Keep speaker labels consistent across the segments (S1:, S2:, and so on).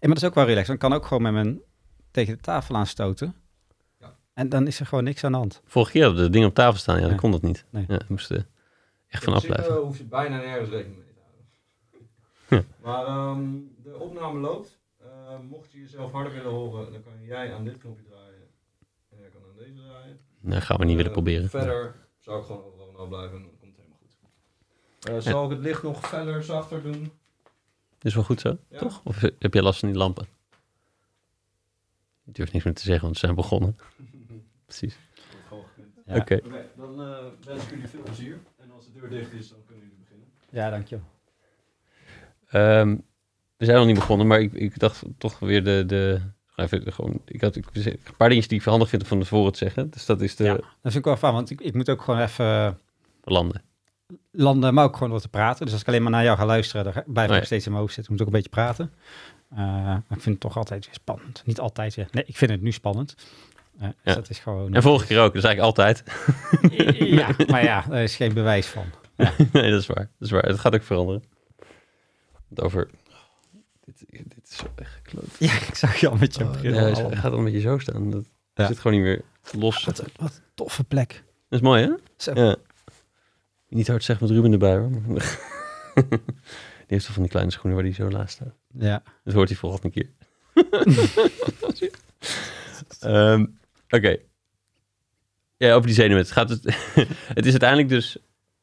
S1: maar dat is ook wel relaxed. Ik kan ook gewoon met mijn tegen de tafel aanstoten.
S2: Ja.
S1: En dan is er gewoon niks aan de hand.
S3: Vorige keer hadden we de ding op tafel staan. Ja, dan kon dat niet.
S1: Nee.
S3: Ja, we moesten echt
S2: In
S3: vanaf
S2: principe
S3: blijven.
S2: hoef je bijna nergens rekening mee te houden. Maar ehm, de opname loopt. Eh, mocht je jezelf harder willen horen, dan kan jij aan dit knopje draaien. En jij kan aan deze draaien.
S3: Dat gaan we niet willen
S2: Eh,
S3: proberen.
S2: Verder zou ik gewoon overal nou blijven en dan komt het helemaal goed. Eh, zal ik het licht nog feller, zachter doen?
S3: Is wel goed zo,
S2: Ja.
S3: toch? Of heb jij last van die lampen? Ik durf niks meer te zeggen, want ze zijn begonnen. Precies.
S1: Ja.
S3: Oké.
S2: Dan eh, wens ik jullie veel plezier. En als de deur dicht is, dan kunnen jullie beginnen.
S1: Ja, dankjewel.
S3: Ehm, we zijn nog niet begonnen, maar ik, ik dacht toch weer de... de gewoon even, gewoon, ik had ik, een paar dingetjes die ik handig vind om van tevoren te zeggen. Dus dat is de
S1: Ja, dat vind ik wel fijn, want ik, ik moet ook gewoon even
S3: landen.
S1: Landen, maar ook gewoon wat te praten. Dus als ik alleen maar naar jou ga luisteren, dan blijf ik
S3: ja.
S1: steeds in mijn hoofd zitten. Ik moet ook een beetje praten. Eh, maar ik vind het toch altijd weer spannend. Niet altijd weer. Nee, ik vind het nu spannend. Eh, dus
S3: Ja.
S1: dat is gewoon...
S3: En vorige keer ook, dat is eigenlijk altijd.
S1: Ja, maar ja, daar is geen bewijs van.
S3: nee, dat is waar. Dat is waar. Het gaat ook veranderen. Want over... Dit, dit is zo echt gekloot.
S1: Ja, ik zag je al met je
S3: Oh,
S1: bril.
S3: ja,
S1: al.
S3: gaat al een beetje zo staan. Dat
S1: Ja.
S3: zit gewoon niet meer los.
S1: Wat, een- wat een toffe plek.
S3: Dat is mooi, hè?
S1: Zo.
S3: Ja. Niet hard zeggen met Ruben erbij, hoor. Die heeft toch van die kleine schoenen waar die zo laat staat.
S1: Ja.
S3: Dat hoort hij volgende keer. Ehm, Oké. Ja, over die zenuwen. Het, gaat het, het is uiteindelijk dus...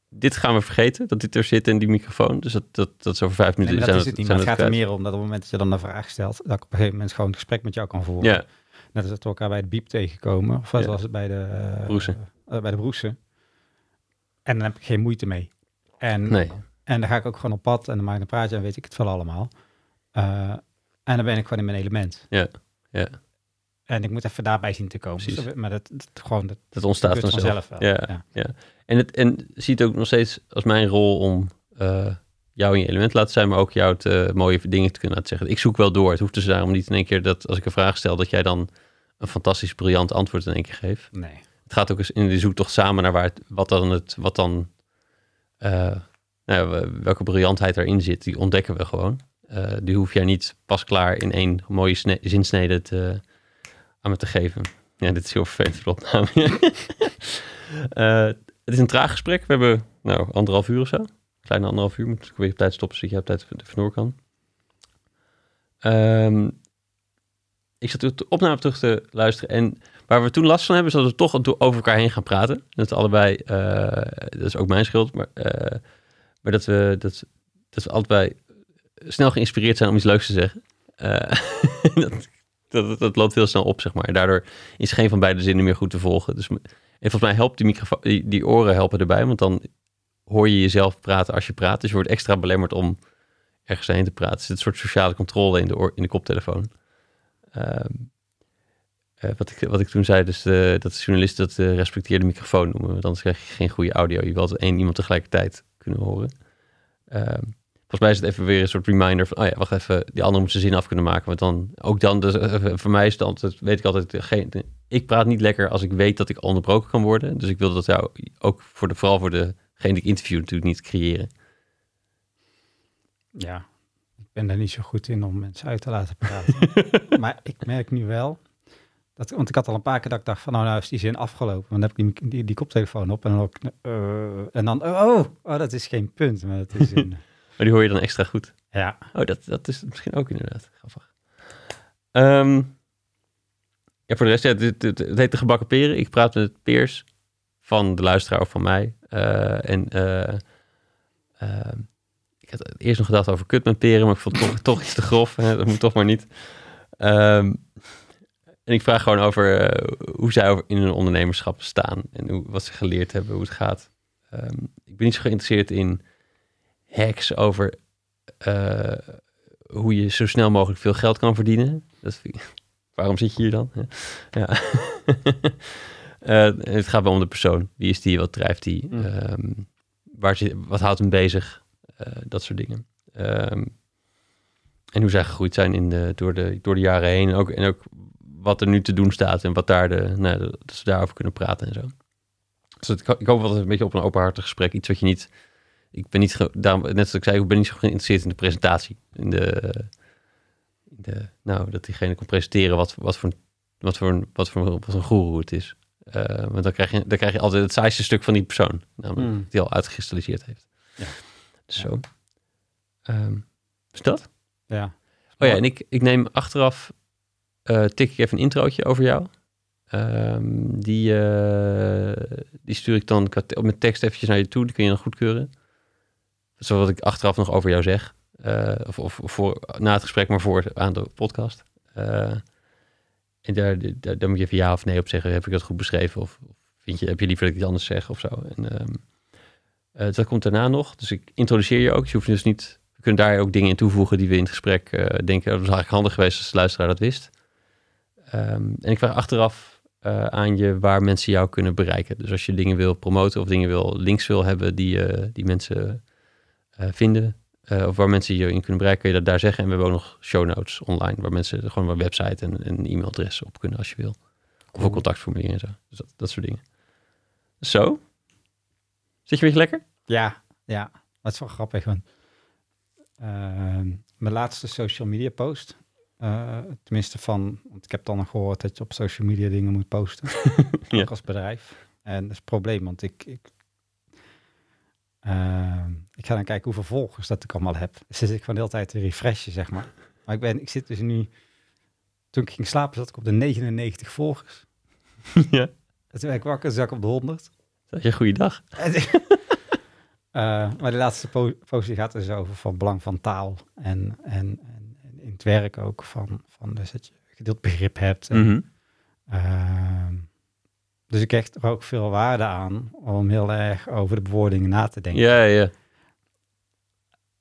S3: Dit gaan we vergeten, dat dit er zit in die microfoon. Dus dat, dat, dat is over vijf
S1: Nee,
S3: minuten.
S1: maar dat
S3: zijn
S1: is het niet. Maar het gaat er meer om dat op het moment dat je dan een vraag stelt, dat ik op een gegeven moment gewoon een gesprek met jou kan voeren.
S3: Ja,
S1: Net als dat we elkaar bij het biep tegenkomen. Of
S3: Ja.
S1: was het bij de... eh,
S3: Broesen.
S1: eh, bij de broesen. En dan heb ik geen moeite mee. En,
S3: nee.
S1: en dan ga ik ook gewoon op pad en dan maak ik een praatje en weet ik het wel allemaal. Eh, en dan ben ik gewoon in mijn element.
S3: Ja, ja.
S1: En ik moet even daarbij zien te komen.
S3: Precies.
S1: Maar dat, dat, gewoon, dat
S3: Dat ontstaat vanzelf.
S1: wel.
S3: Ja,
S1: Ja.
S3: En, het, en ziet ook nog steeds als mijn rol om eh, jou in je element te laten zijn, maar ook jou te, mooie dingen te kunnen laten zeggen. Ik zoek wel door. Het hoeft dus daarom niet in één keer dat als ik een vraag stel, dat jij dan een fantastisch briljant antwoord in één keer geeft.
S1: Nee.
S3: Het gaat ook eens in de zoektocht samen naar waar het, wat dan, het, wat dan eh, nou welke briljantheid erin zit, die ontdekken we gewoon. Eh, die hoef jij niet pas klaar in één mooie sne- zinsnede te, aan me te geven. Ja, dit is heel vervelend voor opname. Eh, het is een traag gesprek. We hebben nou anderhalf uur of zo. Kleine anderhalf uur. Moet ik weer op tijd stoppen, zodat je op tijd even door kan. Ehm, ik zat de opname terug te luisteren. En waar we toen last van hebben, is dat we toch over elkaar heen gaan praten. Dat allebei, eh, dat is ook mijn schuld, maar, eh, maar dat, we, dat, dat we allebei snel geïnspireerd zijn om iets leuks te zeggen. Eh, dat, dat, dat loopt heel snel op, zeg maar. En daardoor is geen van beide zinnen meer goed te volgen. Dus, en volgens mij helpt die microfoon, die, oren helpen erbij, want dan hoor je jezelf praten als je praat. Dus je wordt extra belemmerd om ergens heen te praten. Er zit een soort sociale controle in de, in de koptelefoon. Ehm, eh, wat, ik, wat ik toen zei, dus de, dat de journalisten dat de respecteerde microfoon noemen. Want anders krijg je geen goede audio. Je wilt één iemand tegelijkertijd kunnen horen. Ehm, volgens mij is het even weer een soort reminder van, oh ja, wacht even, die andere moet zijn zin af kunnen maken. Want dan, ook dan, dus, eh, voor mij is het altijd, weet ik altijd, eh, geen, ik praat niet lekker als ik weet dat ik onderbroken kan worden. Dus ik wil dat jou ook voor de, vooral voor degene die ik interview natuurlijk niet creëren.
S1: Ja, ik ben daar niet zo goed in om mensen uit te laten praten. maar ik merk nu wel, dat, want ik had al een paar keer dat ik dacht van, nou, nou is die zin afgelopen. Want dan heb ik die, die, die koptelefoon op en dan, ook, eh, en dan oh, oh, dat is geen punt. Maar dat is een,
S3: Maar die hoor je dan extra goed.
S1: ja,
S3: Oh, dat, dat is misschien ook inderdaad. Grappig. Ehm, ja, voor de rest, ja, het, het, het heet de gebakken peren. Ik praat met peers van de luisteraar of van mij. Eh, en eh, ehm, ik had eerst nog gedacht over kut met peren, maar ik vond het toch, toch iets te grof. Hè? Dat moet toch maar niet. Ehm, en ik vraag gewoon over eh, hoe zij in hun ondernemerschap staan en hoe, wat ze geleerd hebben, hoe het gaat. Ehm, ik ben niet zo geïnteresseerd in hacks over eh, hoe je zo snel mogelijk veel geld kan verdienen. Dat ik- waarom zit je hier dan? Ja. ja. Eh, het gaat wel om de persoon. Wie is die? Wat drijft die?
S1: Mm.
S3: Ehm, waar zit, wat houdt hem bezig? Dat soort dingen. Ehm, en hoe zij gegroeid zijn in de, door, de, door de jaren heen. En ook, en ook wat er nu te doen staat en wat daar de, nou, dat ze daarover kunnen praten en zo. Dus het, ik hoop wel dat het een beetje op een openhartig gesprek. Iets wat je niet ik ben niet, daarom, net zoals ik zei, ik ben niet zo geïnteresseerd in de presentatie. In de, in de, nou, dat diegene kon presenteren wat, wat voor, wat voor, een- wat voor, wat voor een goeroe het is. Eh, want dan krijg, je, dan krijg je altijd het saaiste stuk van die persoon. Namelijk
S1: Mm.
S3: dat hij al uitgekristalliseerd heeft.
S1: Ja.
S3: Dus Zo. Ehm, is dat?
S1: Ja.
S3: Oh ja, en ik, ik neem achteraf, tik ik even een introotje over jou. Ehm, die, eh, die stuur ik dan met tekst eventjes naar je toe. Die kun je dan goedkeuren. Zo wat ik achteraf nog over jou zeg. Eh, of, of voor, na het gesprek, maar voor aan de podcast. Eh, en daar, daar, moet je even ja of nee op zeggen. Heb ik dat goed beschreven? Of, of vind je, heb je liever dat ik iets anders zeg of zo? En, ehm, eh, dat komt daarna nog. Dus ik introduceer je ook. Je hoeft dus niet... We kunnen daar ook dingen in toevoegen die we in het gesprek eh, denken. Dat was eigenlijk handig geweest als de luisteraar dat wist. Ehm, en ik vraag achteraf eh, aan je waar mensen jou kunnen bereiken. Dus als je dingen wil promoten of dingen wil, links wil hebben die, eh, die mensen eh, vinden. of waar mensen je in kunnen bereiken, kun je dat daar zeggen. En we hebben ook nog show notes online, waar mensen gewoon een website en een e-mailadres op kunnen als je wil. Of een contactformulier en zo. Dus dat, dat soort dingen. Zo. Zit je een beetje lekker?
S1: Ja, ja. Dat is wel grappig. Want, ehm, mijn laatste social media post, eh, tenminste van, want ik heb dan nog gehoord dat je op social media dingen moet posten,
S3: Ja.
S1: ook als bedrijf. En dat is het probleem, want ik, ik, ehm, ik ga dan kijken hoeveel volgers dat ik allemaal heb. Dus zit ik gewoon de hele tijd te refreshen, zeg maar. Maar ik, ben, ik zit dus nu, toen ik ging slapen zat ik op de 99 volgers.
S3: ja.
S1: En toen ik wakker, zat ik op de 100.
S3: Dat je een goede dag.
S1: Eh, maar de laatste po post die gaat dus over van belang van taal en, en, het werk ook van, van dus dat je gedeeld begrip hebt. En,
S3: Mhm.
S1: ehm, dus ik hecht er ook veel waarde aan om heel erg over de bewoordingen na te denken.
S3: Ja, ja.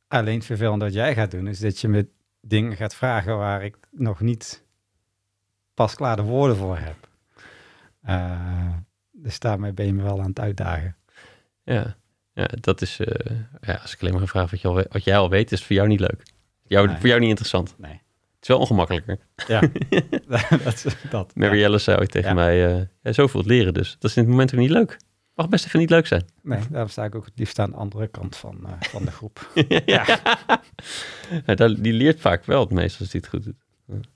S1: Alleen het vervelende wat jij gaat doen is dat je me dingen gaat vragen waar ik nog niet pasklaar de woorden voor heb. Eh, dus daarmee ben je me wel aan het uitdagen.
S3: Ja, ja dat is... eh, ja, als ik alleen maar vragen wat, je al, wat jij al weet, is het voor jou niet leuk. Jou,
S1: Nee.
S3: Voor jou niet interessant.
S1: Nee.
S3: Het is wel ongemakkelijker.
S1: Ja, dat is dat. Ja.
S3: Alice zei ooit tegen
S1: Ja.
S3: mij, eh ja, zoveel leren dus. Dat is in het moment ook niet leuk. Mag best even niet leuk zijn.
S1: Nee, daarom sta ik ook het liefst aan de andere kant van, eh, van de groep.
S3: ja. Ja, daar- die leert vaak wel het meest als hij het goed doet.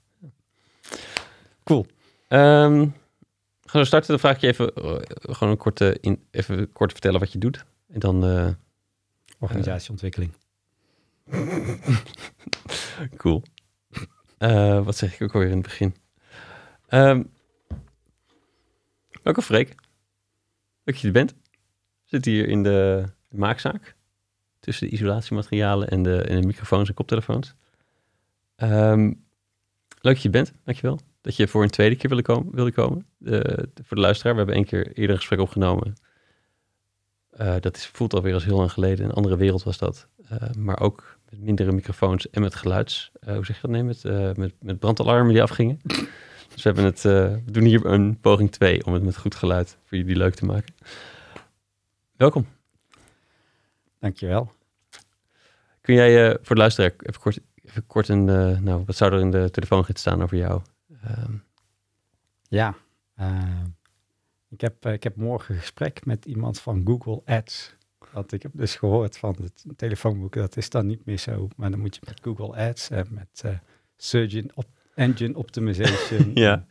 S1: Cool.
S3: Ehm, gaan we starten? Dan vraag ik je even, eh, gewoon een korte, in, even kort vertellen wat je doet. En dan, eh,
S1: Organisatieontwikkeling.
S3: cool. Eh, wat zeg ik ook alweer in het begin? Ehm welke Freek? Leuk dat je er bent. Zit hier in de, maakzaak. Tussen de isolatiematerialen en de, en de microfoons en koptelefoons. Ehm, leuk dat je bent, dankjewel. Dat je voor een tweede keer wilde komen. Wilde komen. De- voor de luisteraar, we hebben één keer eerder een gesprek opgenomen. Eh, dat is, voelt alweer als heel lang geleden. Een andere wereld was dat. Eh, maar ook met mindere microfoons en met geluids... eh, hoe zeg je dat? Nee, met, eh, met, met brandalarmen die afgingen. dus we, hebben het, eh, we doen hier een poging 2 om het met goed geluid voor jullie leuk te maken. Welkom.
S1: Dankjewel.
S3: Kun jij eh, voor de luisteraar even kort, even kort een... eh, nou, wat zou er in de telefoongids staan over jou? Ehm,
S1: Ja, ik, heb, ik heb morgen een gesprek met iemand van Google Ads. Want ik heb dus gehoord van het telefoonboek, dat is dan niet meer zo. Maar dan moet je met Google Ads en met eh Search op Engine Optimization.
S3: Ja.
S1: En,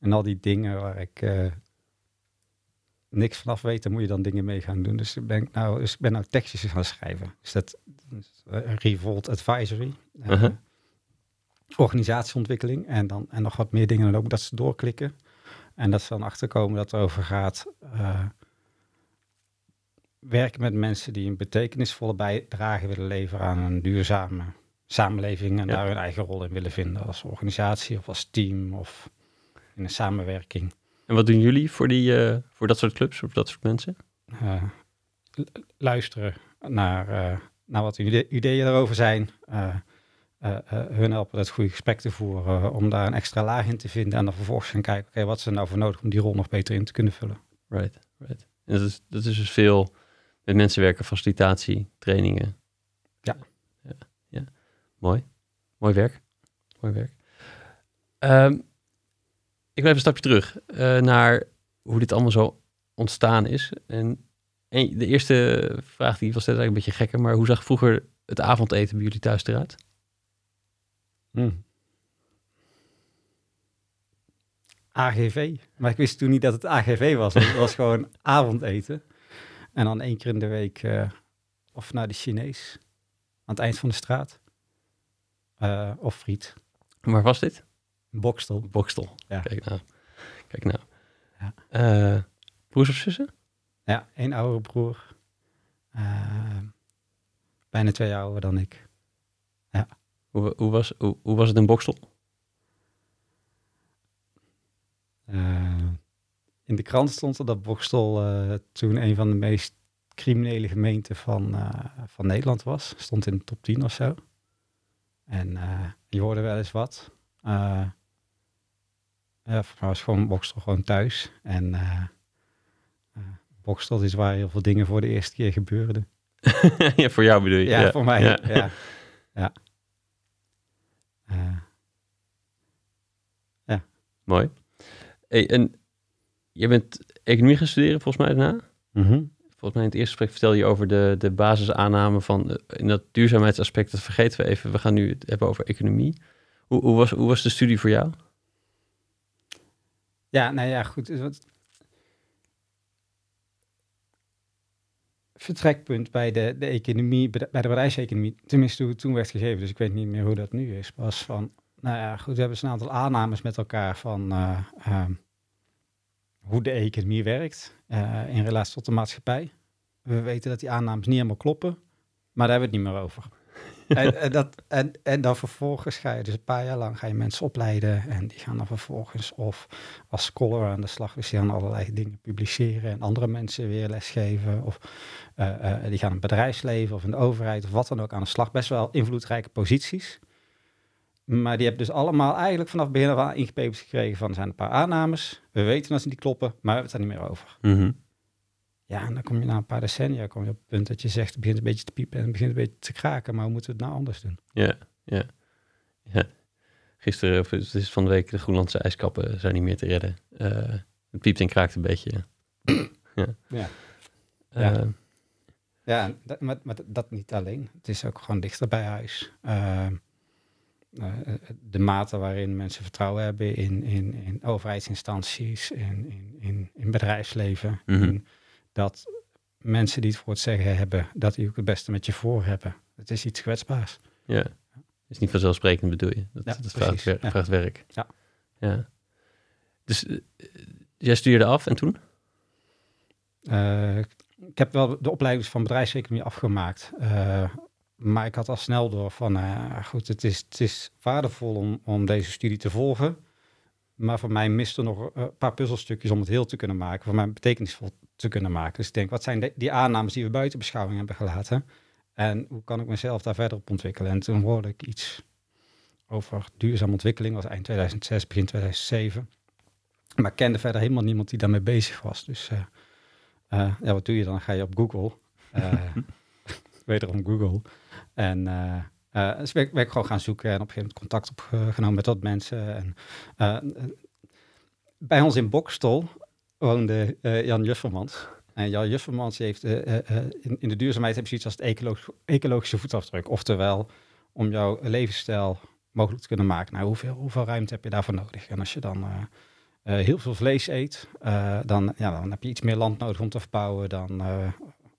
S1: en al die dingen waar ik eh, niks vanaf weet, daar moet je dan dingen mee gaan doen. Dus ik ben nou, dus ik ben nou tekstjes gaan schrijven. Dus dat is eh, Revolt Advisory.
S3: Uh-huh.
S1: Organisatieontwikkeling. En, dan, en nog wat meer dingen. Dan ook dat ze doorklikken. En dat ze dan achterkomen dat het over gaat. Werken met mensen die een betekenisvolle bijdrage willen leveren aan een duurzame samenleving. En
S3: Ja.
S1: daar hun eigen rol in willen vinden. Als organisatie of als team of in een samenwerking.
S3: en wat doen jullie voor, die, eh, voor dat soort clubs, voor dat soort mensen?
S1: eh, lu- luisteren naar, eh, naar wat hun ide- ideeën erover zijn. hun helpen het goede gesprek te voeren om daar een extra laag in te vinden. En dan vervolgens gaan kijken, oké, wat is er nou voor nodig om die rol nog beter in te kunnen vullen.
S3: Right, right. En dat is, dat is dus veel met mensen werken, facilitatie, trainingen.
S1: Ja.
S3: ja, ja. Mooi. Mooi werk. Mooi werk. Ehm, ik wil even een stapje terug eh, naar hoe dit allemaal zo ontstaan is. En, de eerste vraag die was net eigenlijk een beetje gekker, maar hoe zag vroeger het avondeten bij jullie thuis eruit?
S1: Hmm. AGV. Maar ik wist toen niet dat het AGV was. Het was gewoon avondeten. En dan één keer in de week eh, of naar de Chinees. Aan het eind van de straat. Eh, of friet.
S3: Waar was dit?
S1: Bokstel.
S3: Bokstel.
S1: Ja.
S3: Kijk nou. Kijk nou.
S1: Ja.
S3: Eh, broers of zussen?
S1: Ja, één oudere broer. Bijna twee jaar ouder dan ik.
S3: Hoe, hoe, was, hoe, hoe was het in Bokstel?
S1: In de krant stond er dat Bokstel eh, toen een van de meest criminele gemeenten van, eh, van Nederland was. Stond in de top 10 of zo. En eh, je hoorde wel eens wat. Ja, voor mij was gewoon Bokstel gewoon thuis. En Bokstel is waar heel veel dingen voor de eerste keer gebeurden.
S3: ja, voor jou bedoel je?
S1: Ja, voor mij.
S3: Ja.
S1: Ja. ja. Eh,
S3: Mooi. Hey, en je bent economie gaan studeren volgens mij daarna?
S1: mhm.
S3: Volgens mij in het eerste gesprek vertel je over de, de basisaanname van eh, in dat duurzaamheidsaspect. Dat vergeten we even. We gaan nu het hebben over economie. Hoe, hoe, was, hoe was de studie voor jou?
S1: Ja, nou ja, goed. Wat... Vertrekpunt bij de, de economie, bij de, bedrijfseconomie, tenminste hoe het toen werd gegeven, dus ik weet niet meer hoe dat nu is, was van, nou ja, goed, we hebben dus een aantal aannames met elkaar van eh, ehm, hoe de economie werkt eh, in relatie tot de maatschappij. We weten dat die aannames niet helemaal kloppen, maar daar hebben we het niet meer over. en, en, dat, en, en dan vervolgens ga je dus een paar jaar lang ga je mensen opleiden en die gaan dan vervolgens of als scholar aan de slag, dus die gaan allerlei dingen publiceren en andere mensen weer lesgeven of eh, eh, die gaan in het bedrijfsleven of in de overheid of wat dan ook aan de slag. Best wel invloedrijke posities. Maar die hebben dus allemaal eigenlijk vanaf het begin af aan gekregen van er zijn een paar aannames. We weten dat ze niet kloppen, maar we hebben het er niet meer over.
S3: Mhm.
S1: Ja, en dan kom je na een paar decennia kom je op het punt dat je zegt, het begint een beetje te piepen en het begint een beetje te kraken, maar hoe moeten we het nou anders doen?
S3: Ja, ja. ja. Gisteren, of het is van de week, de Groenlandse ijskappen zijn niet meer te redden. Eh, het piept en kraakt een beetje. ja.
S1: Ja.
S3: Eh,
S1: Ja. Ja, en dat, maar, maar dat niet alleen. Het is ook gewoon dichter bij huis. Uh, de mate waarin mensen vertrouwen hebben in, in, in overheidsinstanties, in, in, in, in bedrijfsleven.
S3: Mhm.
S1: dat mensen die het voor het zeggen hebben, dat die ook het beste met je voor hebben. Het is iets kwetsbaars.
S3: ja. Is niet vanzelfsprekend bedoel je? Dat,
S1: Ja,
S3: dat vraagt, wer-
S1: Ja.
S3: vraagt werk.
S1: Ja.
S3: ja. Dus eh, jij studeerde af en toen?
S1: Uh, ik heb wel de opleiding van bedrijfseconomie afgemaakt. Uh, maar ik had al snel door van, uh, goed, het is, het is waardevol om, om deze studie te volgen. Maar voor mij mist er nog een paar puzzelstukjes om het heel te kunnen maken. Voor mij betekenisvol te kunnen maken. Dus ik denk, wat zijn de, die aannames die we buiten beschouwing hebben gelaten? En hoe kan ik mezelf daar verder op ontwikkelen? En toen hoorde ik iets over duurzame ontwikkeling. Dat was eind 2006, begin 2007. Maar ik kende verder helemaal niemand die daarmee bezig was. Dus uh, uh, ja, wat doe je dan? Dan ga je op Google. Wederom Google. En uh, dus ben ik, gewoon gaan zoeken en op een gegeven moment contact opgenomen met wat mensen. En, uh, bij ons in Bokstol woonde Jan Juffermans. En Jan Juffermans heeft in, in, de duurzaamheid heb je zoiets als het ecologisch, ecologische voetafdruk. Oftewel, om jouw levensstijl mogelijk te kunnen maken. Nou, hoeveel, hoeveel ruimte heb je daarvoor nodig? En als je dan heel veel vlees eet, dan, ja, dan heb je iets meer land nodig om te verbouwen dan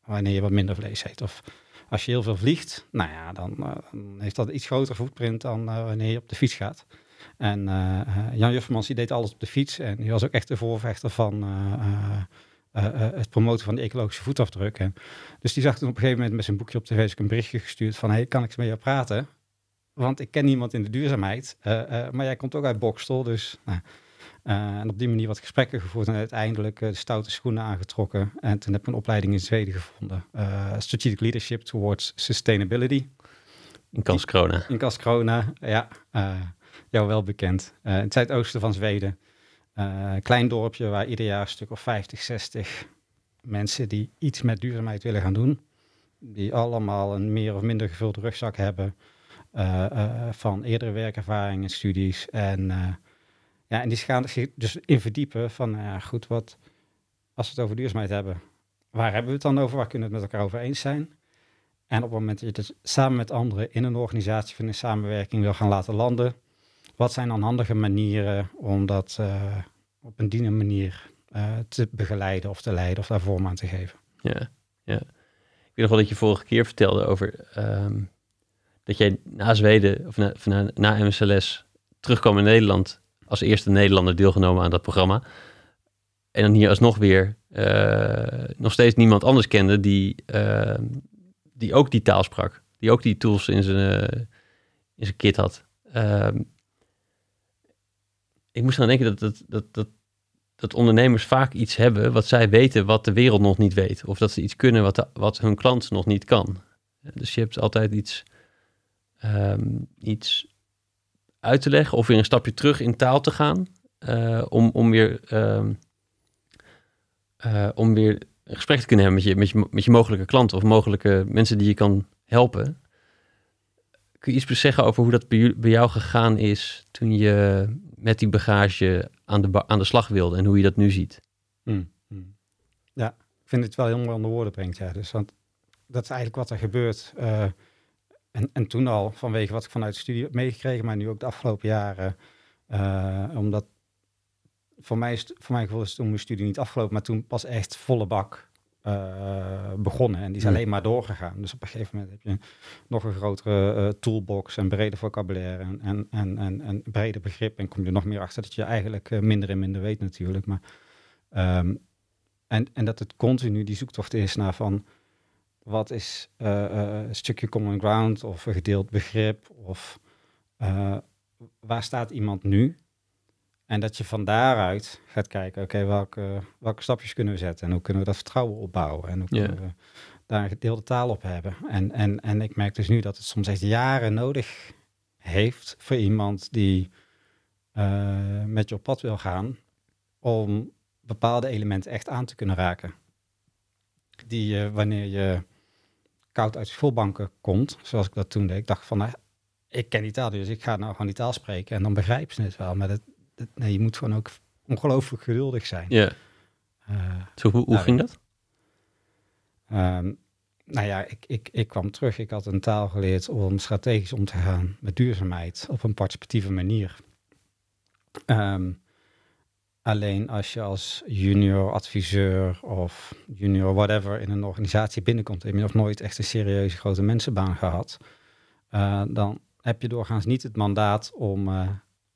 S1: wanneer je wat minder vlees eet. Of als je heel veel vliegt, nou ja, dan, dan heeft dat iets groter footprint dan eh, wanneer je op de fiets gaat. En uh, Jan Juffermans die deed alles op de fiets en die was ook echt de voorvechter van het promoten van de ecologische voetafdruk. Dus die zag toen op een gegeven moment met zijn boekje op tv een berichtje gestuurd van, hey, kan ik eens met jou praten? Want ik ken niemand in de duurzaamheid, maar jij komt ook uit Bokstel, dus... Nou, en op die manier wat gesprekken gevoerd en uiteindelijk uh, de stoute schoenen aangetrokken. En toen heb ik een opleiding in Zweden gevonden. Uh, Strategic Leadership Towards Sustainability.
S3: In Karlskrona.
S1: In Karlskrona, ja. jou wel bekend. in het zuidoosten van Zweden. klein dorpje waar ieder jaar een stuk of 50, 60 mensen die iets met duurzaamheid willen gaan doen. Die allemaal een meer of minder gevulde rugzak hebben. van eerdere werkervaring en studies. En ja, en die gaan zich dus in verdiepen van, nou goed, wat, als we het over duurzaamheid hebben, waar hebben we het dan over? Waar kunnen we het met elkaar over eens zijn? En op het moment dat je het samen met anderen in een organisatie van een samenwerking wil gaan laten landen, wat zijn dan handige manieren om dat uh, op een die manier eh, te begeleiden of te leiden of daar vorm aan te geven.
S3: Ja, ja. Ik weet nog wel dat je vorige keer vertelde over ehm, dat jij na Zweden of na, na, na MSLS terugkwam in Nederland als eerste Nederlander deelgenomen aan dat programma. En dan hier alsnog weer eh, nog steeds niemand anders kende die, ehm, die ook die taal sprak. Die ook die tools in zijn, eh, in zijn kit had. Ehm, ik moest aan denken dat, dat, dat, dat, dat ondernemers vaak iets hebben wat zij weten wat de wereld nog niet weet. Of dat ze iets kunnen wat, de- wat hun klant nog niet kan. Dus je hebt altijd iets, ehm, iets uit te leggen of weer een stapje terug in taal te gaan. eh, om, om, weer, ehm, eh, om weer een gesprek te kunnen hebben met je, met, je, met je mogelijke klanten of mogelijke mensen die je kan helpen. Kun je iets zeggen over hoe dat bij, jou gegaan is toen je met die bagage aan de, aan de slag wilde en hoe je dat nu ziet?
S1: Hmm, hmm. Ja, ik vind het wel heel mooi onder woorden brengt. Ja. Dus, want dat is eigenlijk wat er gebeurt. eh, en, en toen al, vanwege wat ik vanuit de studie heb meegekregen, maar nu ook de afgelopen jaren. eh, omdat voor mij, is, voor mijn gevoel is toen mijn studie niet afgelopen, maar toen pas echt volle bak eh, begonnen. En die is
S3: Hmm.
S1: alleen maar doorgegaan. Dus op een gegeven moment heb je nog een grotere eh, toolbox en breder vocabulaire en, en, en, en, en breder begrip. En kom je er nog meer achter dat je eigenlijk minder en minder weet natuurlijk. Maar Ehm, en, en dat het continu die zoektocht is naar van wat is eh, eh, een stukje common ground of een gedeeld begrip of eh, waar staat iemand nu? En dat je van daaruit gaat kijken, oké, welke, welke stapjes kunnen we zetten en hoe kunnen we dat vertrouwen opbouwen en hoe kunnen we daar een gedeelde taal op hebben. En, en, en ik merk dus nu dat het soms echt jaren nodig heeft voor iemand die met je op pad wil gaan om bepaalde elementen echt aan te kunnen raken. Die je, wanneer je koud uit de schoolbanken komt, zoals ik dat toen deed, ik dacht van, nou, ik ken die taal, dus ik ga nou gewoon die taal spreken en dan begrijpen ze het wel. Maar dat, dat- nee, je moet gewoon ook ongelooflijk geduldig zijn.
S3: Ja.
S1: Eh,
S3: Zo, hoe hoe
S1: Nou,
S3: ging dat?
S1: Ehm, nou ja, ik, ik, ik kwam terug. Ik had een taal geleerd om strategisch om te gaan met duurzaamheid op een participatieve manier. Ehm, alleen als je als junior adviseur of junior whatever in een organisatie binnenkomt, heb je nog nooit echt een serieuze grote mensenbaan gehad, eh, dan heb je doorgaans niet het mandaat om, eh,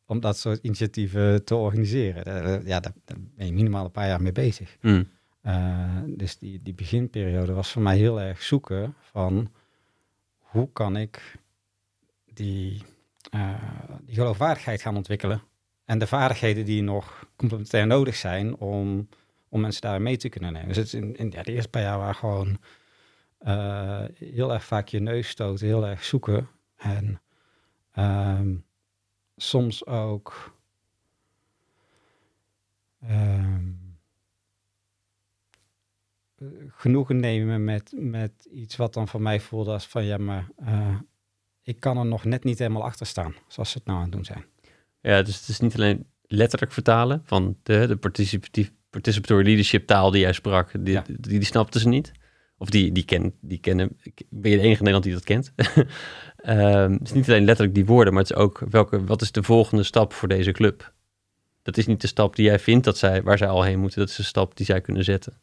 S1: om dat soort initiatieven te organiseren. Eh, ja, daar, daar ben je minimaal een paar jaar mee bezig.
S3: Hm.
S1: Uh, dus die, die beginperiode was voor mij heel erg zoeken van hoe kan ik die, die geloofwaardigheid gaan ontwikkelen. En de vaardigheden die nog complementair nodig zijn om, om mensen daar mee te kunnen nemen. Dus het in, in ja, de eerste paar jaar waren gewoon uh, heel erg vaak je neus stoten, heel erg zoeken. En um, soms ook. Um, genoegen nemen met, met iets wat dan voor mij voelde als van ja, maar uh, ik kan er nog net niet helemaal achter staan, zoals ze het nou aan het doen zijn.
S3: Ja, dus het is niet alleen letterlijk vertalen van de, de participatief, participatory leadership taal die jij sprak, die, ja. die, die, ze niet. Of die, die, ken, die kennen, ben je de enige in Nederland die dat kent. um, het is niet alleen letterlijk die woorden, maar het is ook welke, wat is de volgende stap voor deze club? Dat is niet de stap die jij vindt dat zij, waar zij al heen moeten, dat is de stap die zij kunnen zetten.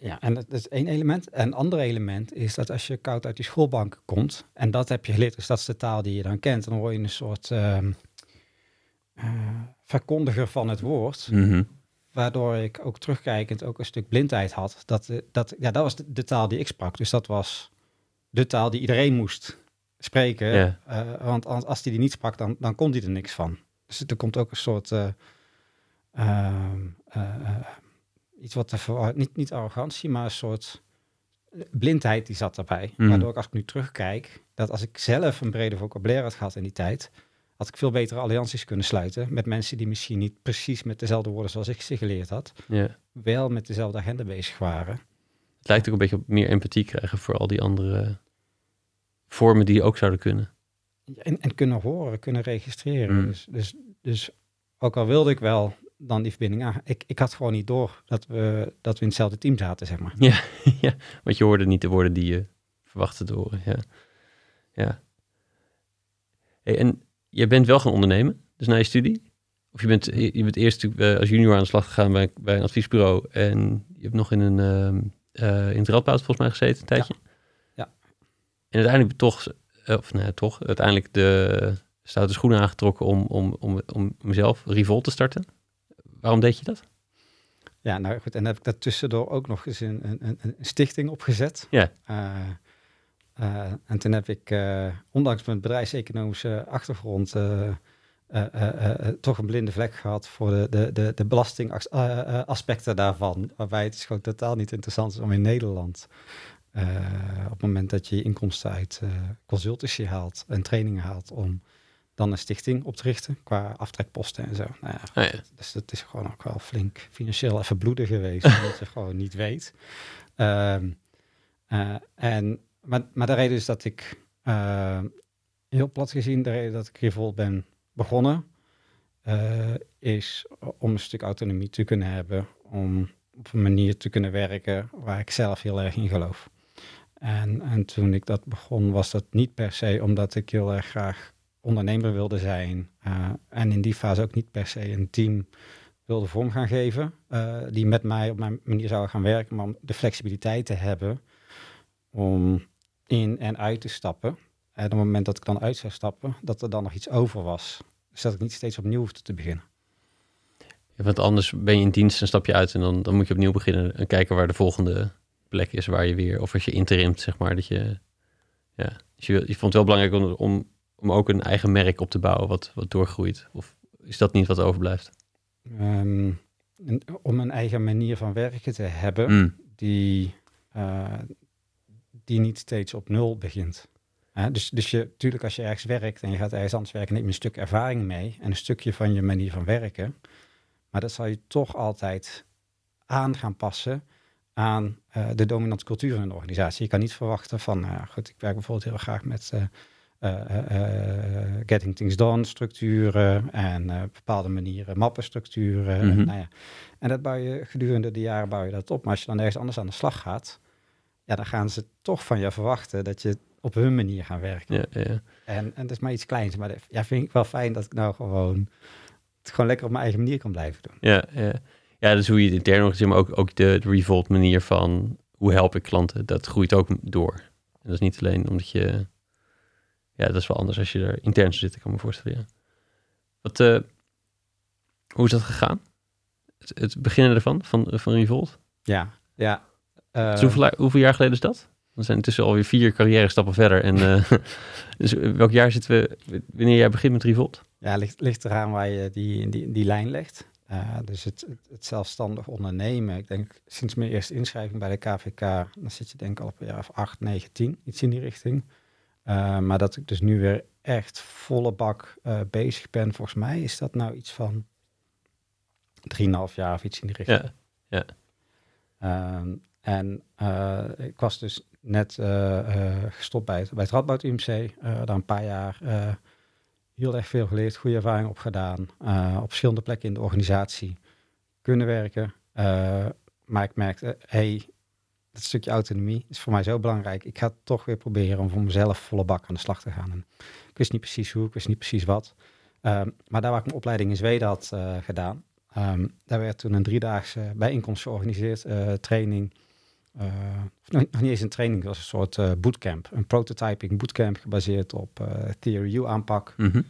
S1: Ja, en dat is één element. En een ander element is dat als je koud uit die schoolbank komt, en dat heb je geleerd, dus dat is de taal die je dan kent, dan word je een soort uh, uh, verkondiger van het woord.
S3: Mm -hmm.
S1: Waardoor ik ook terugkijkend ook een stuk blindheid had. Dat, dat, ja, dat was de, de, taal die ik sprak. Dus dat was de taal die iedereen moest spreken.
S3: Yeah.
S1: Uh, want als, als die die niet sprak, dan, dan kon die er niks van. Dus er komt ook een soort uh, iets wat te niet, niet arrogantie, maar een soort blindheid die zat erbij.
S3: Mm.
S1: Waardoor ik als ik nu terugkijk, dat als ik zelf een brede vocabulaire had gehad in die tijd, had ik veel betere allianties kunnen sluiten met mensen die misschien niet precies met dezelfde woorden zoals ik ze geleerd had,
S3: yeah.
S1: wel met dezelfde agenda bezig waren.
S3: Het lijkt ook een beetje op meer empathie krijgen voor al die andere vormen die ook zouden kunnen.
S1: En, en kunnen horen, kunnen registreren.
S3: Mm.
S1: Dus, dus, dus ook al wilde ik wel dan die verbinding aan. Ik, ik had gewoon niet door dat we, dat we in hetzelfde team zaten, zeg maar.
S3: Ja, ja, want je hoorde niet de woorden die je verwachtte te horen. Ja. ja. Hey, en je bent wel gaan ondernemen, dus na je studie. Of je bent, je bent eerst eh, als junior aan de slag gegaan bij, bij een adviesbureau. En je hebt nog in, een, eh, in het Radboud volgens mij gezeten een tijdje.
S1: Ja.
S3: En uiteindelijk toch, eh, of nee, toch, uiteindelijk de stoute schoenen aangetrokken om, om, om, om mezelf Revolt te starten. Waarom deed je dat?
S1: Ja, nou goed. En heb ik daartussendoor ook nog eens een, een, een stichting opgezet.
S3: Ja.
S1: Eh, eh, en toen heb ik, eh, ondanks mijn bedrijfseconomische achtergrond, toch een blinde vlek gehad voor de, de, de, de belastingaspecten daarvan. Waarbij het is gewoon totaal niet interessant is om in Nederland, op het moment dat je je inkomsten uit consultancy haalt en trainingen haalt, om dan een stichting op te richten qua aftrekposten en zo. Nou ja,
S3: Ah, ja.
S1: dus dat is gewoon ook wel flink financieel even bloeden geweest, omdat je gewoon niet weet. Ehm, eh, en, maar, maar de reden is dat ik, eh, heel plat gezien, de reden dat ik Revolt ben begonnen, eh, is om een stuk autonomie te kunnen hebben, om op een manier te kunnen werken waar ik zelf heel erg in geloof. En, en toen ik dat begon, was dat niet per se omdat ik heel erg graag ondernemer wilde zijn. eh, en in die fase ook niet per se een team wilde vorm gaan geven. eh, die met mij op mijn manier zouden gaan werken. Maar om de flexibiliteit te hebben om in en uit te stappen. En op het moment dat ik dan uit zou stappen, dat er dan nog iets over was. Dus dat ik niet steeds opnieuw hoefde te beginnen.
S3: Want anders ben je in dienst en stap je uit en dan, dan moet je opnieuw beginnen en kijken waar de volgende plek is waar je weer, of als je interimt, zeg maar, dat je, ja, dus je, je vond het wel belangrijk om, om, om ook een eigen merk op te bouwen wat, wat doorgroeit. Of is dat niet wat overblijft?
S1: Ehm, om een eigen manier van werken te hebben.
S3: Mm.
S1: die, eh, die niet steeds op nul begint. Dus, dus je, natuurlijk als je ergens werkt en je gaat ergens anders werken, neem je een stuk ervaring mee en een stukje van je manier van werken. Maar dat zal je toch altijd aan gaan passen aan eh, de dominante cultuur van een organisatie. Je kan niet verwachten van, ja, goed, ik werk bijvoorbeeld heel graag met eh, eh, eh, eh, getting things done structuren en eh, bepaalde manieren mappenstructuren. En, nou ja, en dat bouw je gedurende de jaren bouw je dat op. Maar als je dan ergens anders aan de slag gaat, ja, dan gaan ze toch van je verwachten dat je op hun manier gaat werken.
S3: Ja, ja.
S1: En, en dat is maar iets kleins. Maar dat, ja, vind ik wel fijn dat ik nou gewoon het gewoon lekker op mijn eigen manier kan blijven doen.
S3: Ja, ja. ja, dus hoe je het intern nog maar ook, ook de, de revolt manier van hoe help ik klanten, dat groeit ook door. En dat is niet alleen omdat je, ja, dat is wel anders als je er intern zit, ik kan me voorstellen. Ja. Wat, eh, hoe is dat gegaan? Het, het beginnen ervan, van, van Revolt?
S1: Ja, ja.
S3: Dus hoeveel, hoeveel jaar geleden is dat? We zijn intussen alweer vier carrière stappen verder. En, eh, dus welk jaar zitten we, wanneer jij begint met Revolt?
S1: Ja, ligt, ligt eraan waar je die, die, die lijn legt. Dus het, het, het zelfstandig ondernemen. Ik denk sinds mijn eerste inschrijving bij de KVK, dan zit je denk ik al op een jaar of 8, 9, 10, iets in die richting. Eh, maar dat ik dus nu weer echt volle bak eh, bezig ben, volgens mij is dat nou iets van 3,5 jaar of iets in die richting.
S3: Ja,
S1: Ehm, en eh, ik was dus net gestopt bij het, bij het Radboud UMC. daar een paar jaar heel erg veel geleerd, goede ervaring opgedaan. op verschillende plekken in de organisatie kunnen werken. Maar ik merkte, hey, dat stukje autonomie is voor mij zo belangrijk. Ik ga toch weer proberen om voor mezelf volle bak aan de slag te gaan. En ik wist niet precies hoe, ik wist niet precies wat. Ehm, maar daar waar ik mijn opleiding in Zweden had eh, gedaan, Ehm, daar werd toen een driedaagse bijeenkomst georganiseerd, eh, training. eh, nog, niet eens een training, het was een soort bootcamp. Een prototyping bootcamp gebaseerd op Theory U aanpak.
S3: Mhm.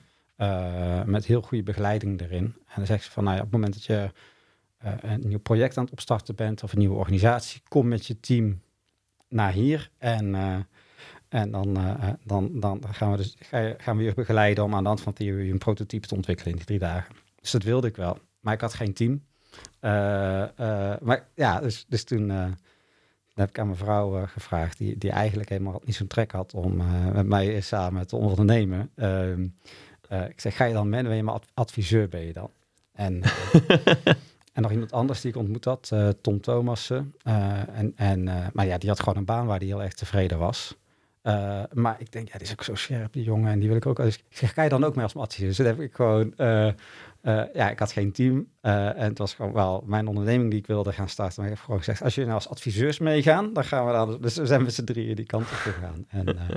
S1: met heel goede begeleiding erin. En dan zegt ze van, nou ja, op het moment dat je eh, een nieuw project aan het opstarten bent of een nieuwe organisatie, kom met je team naar hier en, eh, en dan, eh, dan, dan gaan we dus ga je, gaan we je begeleiden om aan de hand van Theory een prototype te ontwikkelen in die drie dagen. Dus dat wilde ik wel, maar ik had geen team. Maar ja, dus, dus toen heb ik aan mijn vrouw gevraagd, die, die eigenlijk helemaal niet zo'n trek had om met mij samen te ondernemen. Ehm, eh, ik zeg, ga je dan ben je maar ad- adviseur, ben je dan? En, en nog iemand anders die ik ontmoet had, eh, Tom Thomassen. Eh, en, en, eh, maar ja, die had gewoon een baan waar hij heel erg tevreden was. Maar ik denk, ja, die is ook zo scherp, die jongen. En die wil ik ook. Dus ik zeg, ga je dan ook mee als mijn adviseur? Dus dat heb ik gewoon... ja, ik had geen team. en het was gewoon wel mijn onderneming die ik wilde gaan starten. Maar ik heb gewoon gezegd, als jullie nou als adviseurs meegaan, dan gaan we dan... Dus we zijn met z'n drieën die kant op gegaan. En, eh,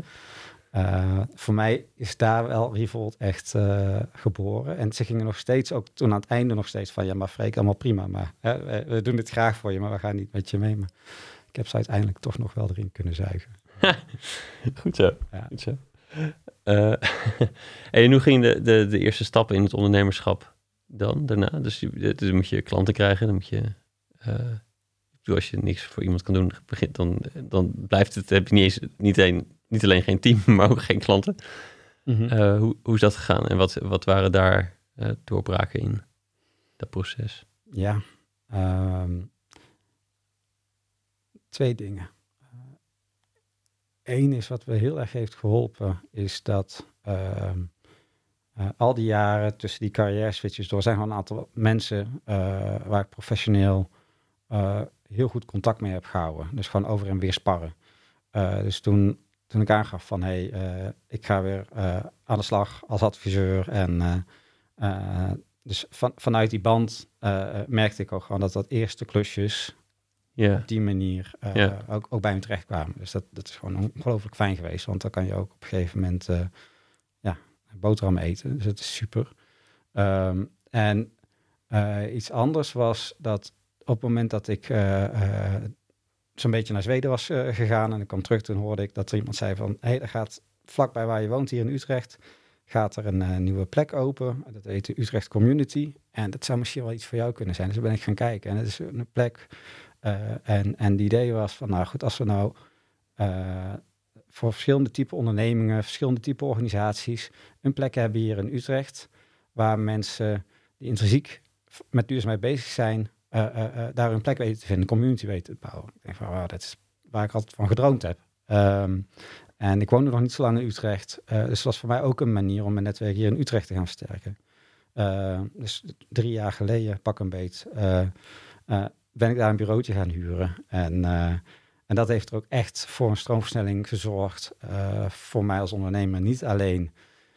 S1: Eh, voor mij is daar wel Revolt echt eh, geboren. En ze gingen nog steeds, ook toen aan het einde nog steeds van... ja, maar Freek, allemaal prima, maar hè, we, doen dit graag voor je... maar we gaan niet met je mee. Maar ik heb ze uiteindelijk toch nog wel erin kunnen zuigen.
S3: Goed zo.
S1: Ja.
S3: Goed zo. Eh, en hoe ging de, de, de eerste stappen in het ondernemerschap dan, daarna? Dus, je, dus moet je klanten krijgen, dan moet je... als je niks voor iemand kan doen, begint, dan, dan blijft het, heb je niet, eens, niet, een, niet alleen geen team, maar ook geen klanten. Eh, hoe, hoe is dat gegaan en wat, wat waren daar eh, doorbraken in dat proces?
S1: Ja, ehm, twee dingen. Eén is wat me heel erg heeft geholpen, is dat ehm, eh, al die jaren tussen die carrière switches door zijn gewoon een aantal mensen waar ik professioneel heel goed contact mee heb gehouden. Dus gewoon over en weer sparren. Dus toen, toen ik aangaf van hé, hey, eh, ik ga weer eh, aan de slag als adviseur en eh, dus van, vanuit die band merkte ik ook gewoon dat dat eerste klusjes op die manier
S3: Ja.
S1: ook, ook bij me terecht kwamen. Dus dat, dat is gewoon ongelooflijk fijn geweest. Want dan kan je ook op een gegeven moment ja, boterham eten. Dus dat is super. Ehm, en iets anders was dat op het moment dat ik zo'n beetje naar Zweden was eh, gegaan en ik kwam terug, toen hoorde ik dat er iemand zei van, hé, hey, er gaat vlakbij waar je woont hier in Utrecht, gaat er een eh, nieuwe plek open. Dat heet de Utrecht Community. En dat zou misschien wel iets voor jou kunnen zijn. Dus ben ik gaan kijken. En het is een plek. eh, en, en die idee was van, nou goed, als we nou voor verschillende type ondernemingen, verschillende type organisaties, een plek hebben hier in Utrecht, waar mensen die intrinsiek met duurzaamheid bezig zijn, eh, eh, eh, daar hun plek weten te vinden, een community weten te bouwen. Ik denk van, wauw, dat is waar ik altijd van gedroomd heb. Ehm, en ik woonde nog niet zo lang in Utrecht. dus het was voor mij ook een manier om mijn netwerk hier in Utrecht te gaan versterken. Eh, dus drie jaar geleden, pak een beet, ben ik daar een bureautje gaan huren. En, en dat heeft er ook echt voor een stroomversnelling gezorgd. voor mij als ondernemer. Niet alleen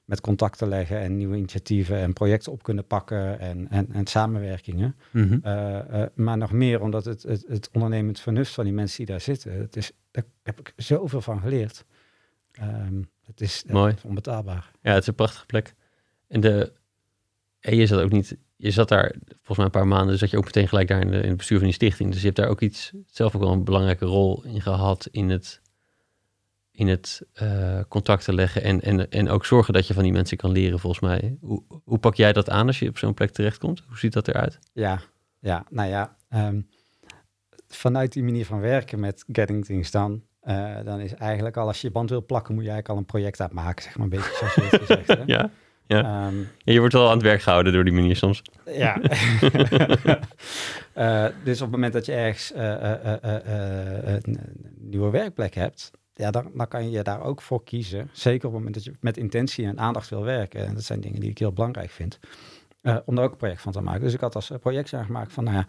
S1: met contacten leggen en nieuwe initiatieven en projecten op kunnen pakken en, en, en samenwerkingen.
S3: Mhm.
S1: Eh, eh, maar nog meer omdat het, het, het ondernemend vernuft van die mensen die daar zitten, het is, daar heb ik zoveel van geleerd. Ehm, het is,
S3: Mooi.
S1: onbetaalbaar.
S3: Ja, het is een prachtige plek. En, de, en je zat ook niet, je zat daar volgens mij een paar maanden, dus zat je ook meteen gelijk daar in, de, in het bestuur van die stichting. Dus je hebt daar ook iets, zelf ook wel een belangrijke rol in gehad in het, in het eh, contacten leggen en, en, en ook zorgen dat je van die mensen kan leren volgens mij. Hoe, hoe pak jij dat aan als je op zo'n plek terechtkomt? Hoe ziet dat eruit?
S1: Ja, ja, nou ja. ehm, vanuit die manier van werken met Getting Things Done, eh, dan is eigenlijk al als je je band wil plakken, moet je eigenlijk al een project uitmaken, zeg maar een beetje zoals je het gezegd.
S3: Ja? Ja.
S1: Ehm,
S3: ja, je wordt wel aan het werk gehouden door die manier soms.
S1: Ja. Eh, dus op het moment dat je ergens een nieuwe werkplek hebt, ja, dan, kan je daar ook voor kiezen. Zeker op het moment dat je met intentie en aandacht wil werken. En dat zijn dingen die ik heel belangrijk vind. eh, om daar ook een project van te maken. Dus ik had als eh, project gemaakt van, nou ja,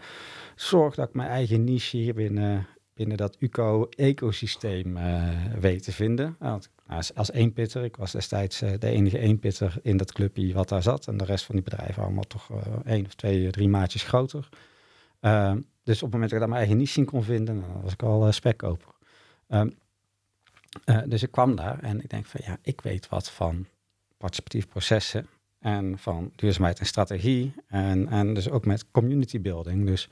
S1: zorg dat ik mijn eigen niche hier binnen, binnen dat UCO-ecosysteem eh weet te vinden. Want, nou, als, als eenpitter, ik was destijds de enige eenpitter in dat clubje wat daar zat. En de rest van die bedrijven allemaal toch één of twee, drie maatjes groter. Dus op het moment dat ik daar mijn eigen niche in kon vinden, dan was ik al spekkoper. Ehm, eh, dus ik kwam daar en ik denk van ja, ik weet wat van participatieve processen en van duurzaamheid en strategie en, en dus ook met community building. Dus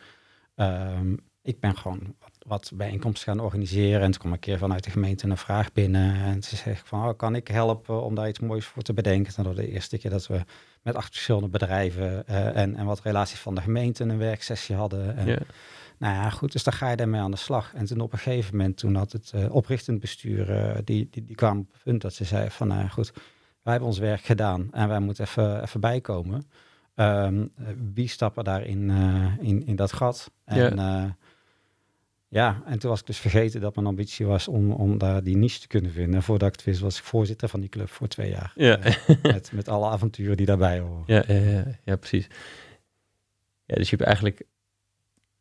S1: ehm, ik ben gewoon wat, bijeenkomsten gaan organiseren en toen kwam een keer vanuit de gemeente een vraag binnen en ze zegt van oh, kan ik helpen om daar iets moois voor te bedenken. En dat was de eerste keer dat we met acht verschillende bedrijven eh, en, en wat relaties van de gemeente een werksessie hadden. En. Nou ja, goed, dus dan ga je daarmee aan de slag. En toen op een gegeven moment, toen had het eh, oprichtend bestuur, eh, die, die, die kwam op het punt dat ze zei van, nou goed, wij hebben ons werk gedaan en wij moeten even, even bijkomen. Ehm, eh, wie stappen daarin eh, in, in dat gat? En ja. ja, en toen was ik dus vergeten dat mijn ambitie was om, om daar die niche te kunnen vinden. Voordat ik het wist, was ik voorzitter van die club voor twee jaar.
S3: Ja.
S1: Met, met alle avonturen die daarbij horen.
S3: Ja, ja, ja, ja, precies. Ja, dus je hebt eigenlijk,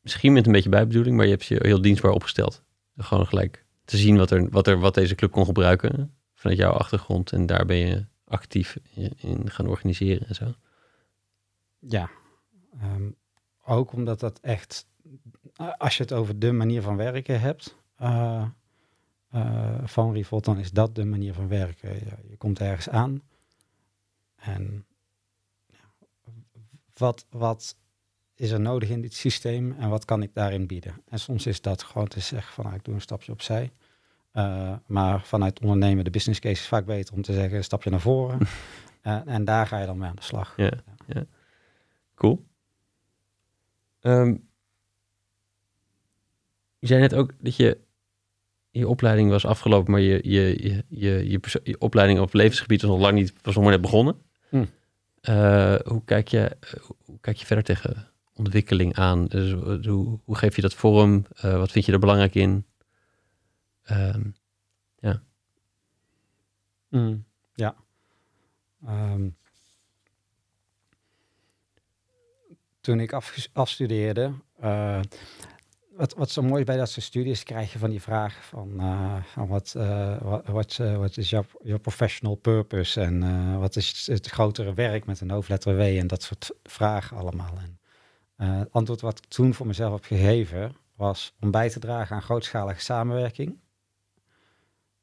S3: misschien met een beetje bijbedoeling, maar je hebt je heel dienstbaar opgesteld. Gewoon gelijk te zien wat, er, wat, er, wat deze club kon gebruiken vanuit jouw achtergrond. En daar ben je actief in, gaan organiseren en zo.
S1: Ja, ehm, ook omdat dat echt, als je het over de manier van werken hebt, eh, eh, van Revolt, dan is dat de manier van werken. Je, komt ergens aan en wat, wat is er nodig in dit systeem en wat kan ik daarin bieden? En soms is dat gewoon te zeggen van nou, ik doe een stapje opzij. Uh, maar vanuit ondernemen, de business case is vaak beter om te zeggen een stapje naar voren. uh, en daar ga je dan mee aan de slag.
S3: Ja, ja. cool. Um, je zei net ook dat je je opleiding was afgelopen, maar je, je, je, je, je, je opleiding op levensgebied was nog lang niet, was nog maar net begonnen.
S1: Hm.
S3: Uh, hoe, kijk je, hoe kijk je verder tegen ontwikkeling aan? Dus, hoe, hoe geef je dat vorm? Uh, wat vind je er belangrijk in? Um, ja.
S1: Mm, ja. Um, toen ik af, afstudeerde, uh, wat, wat zo mooi bij dat soort studies, krijg je van die vraag van, van wat, wat, is jouw, professional purpose en wat is het grotere werk met een hoofdletter W en dat soort vragen allemaal. En het antwoord wat ik toen voor mezelf heb gegeven was om bij te dragen aan grootschalige samenwerking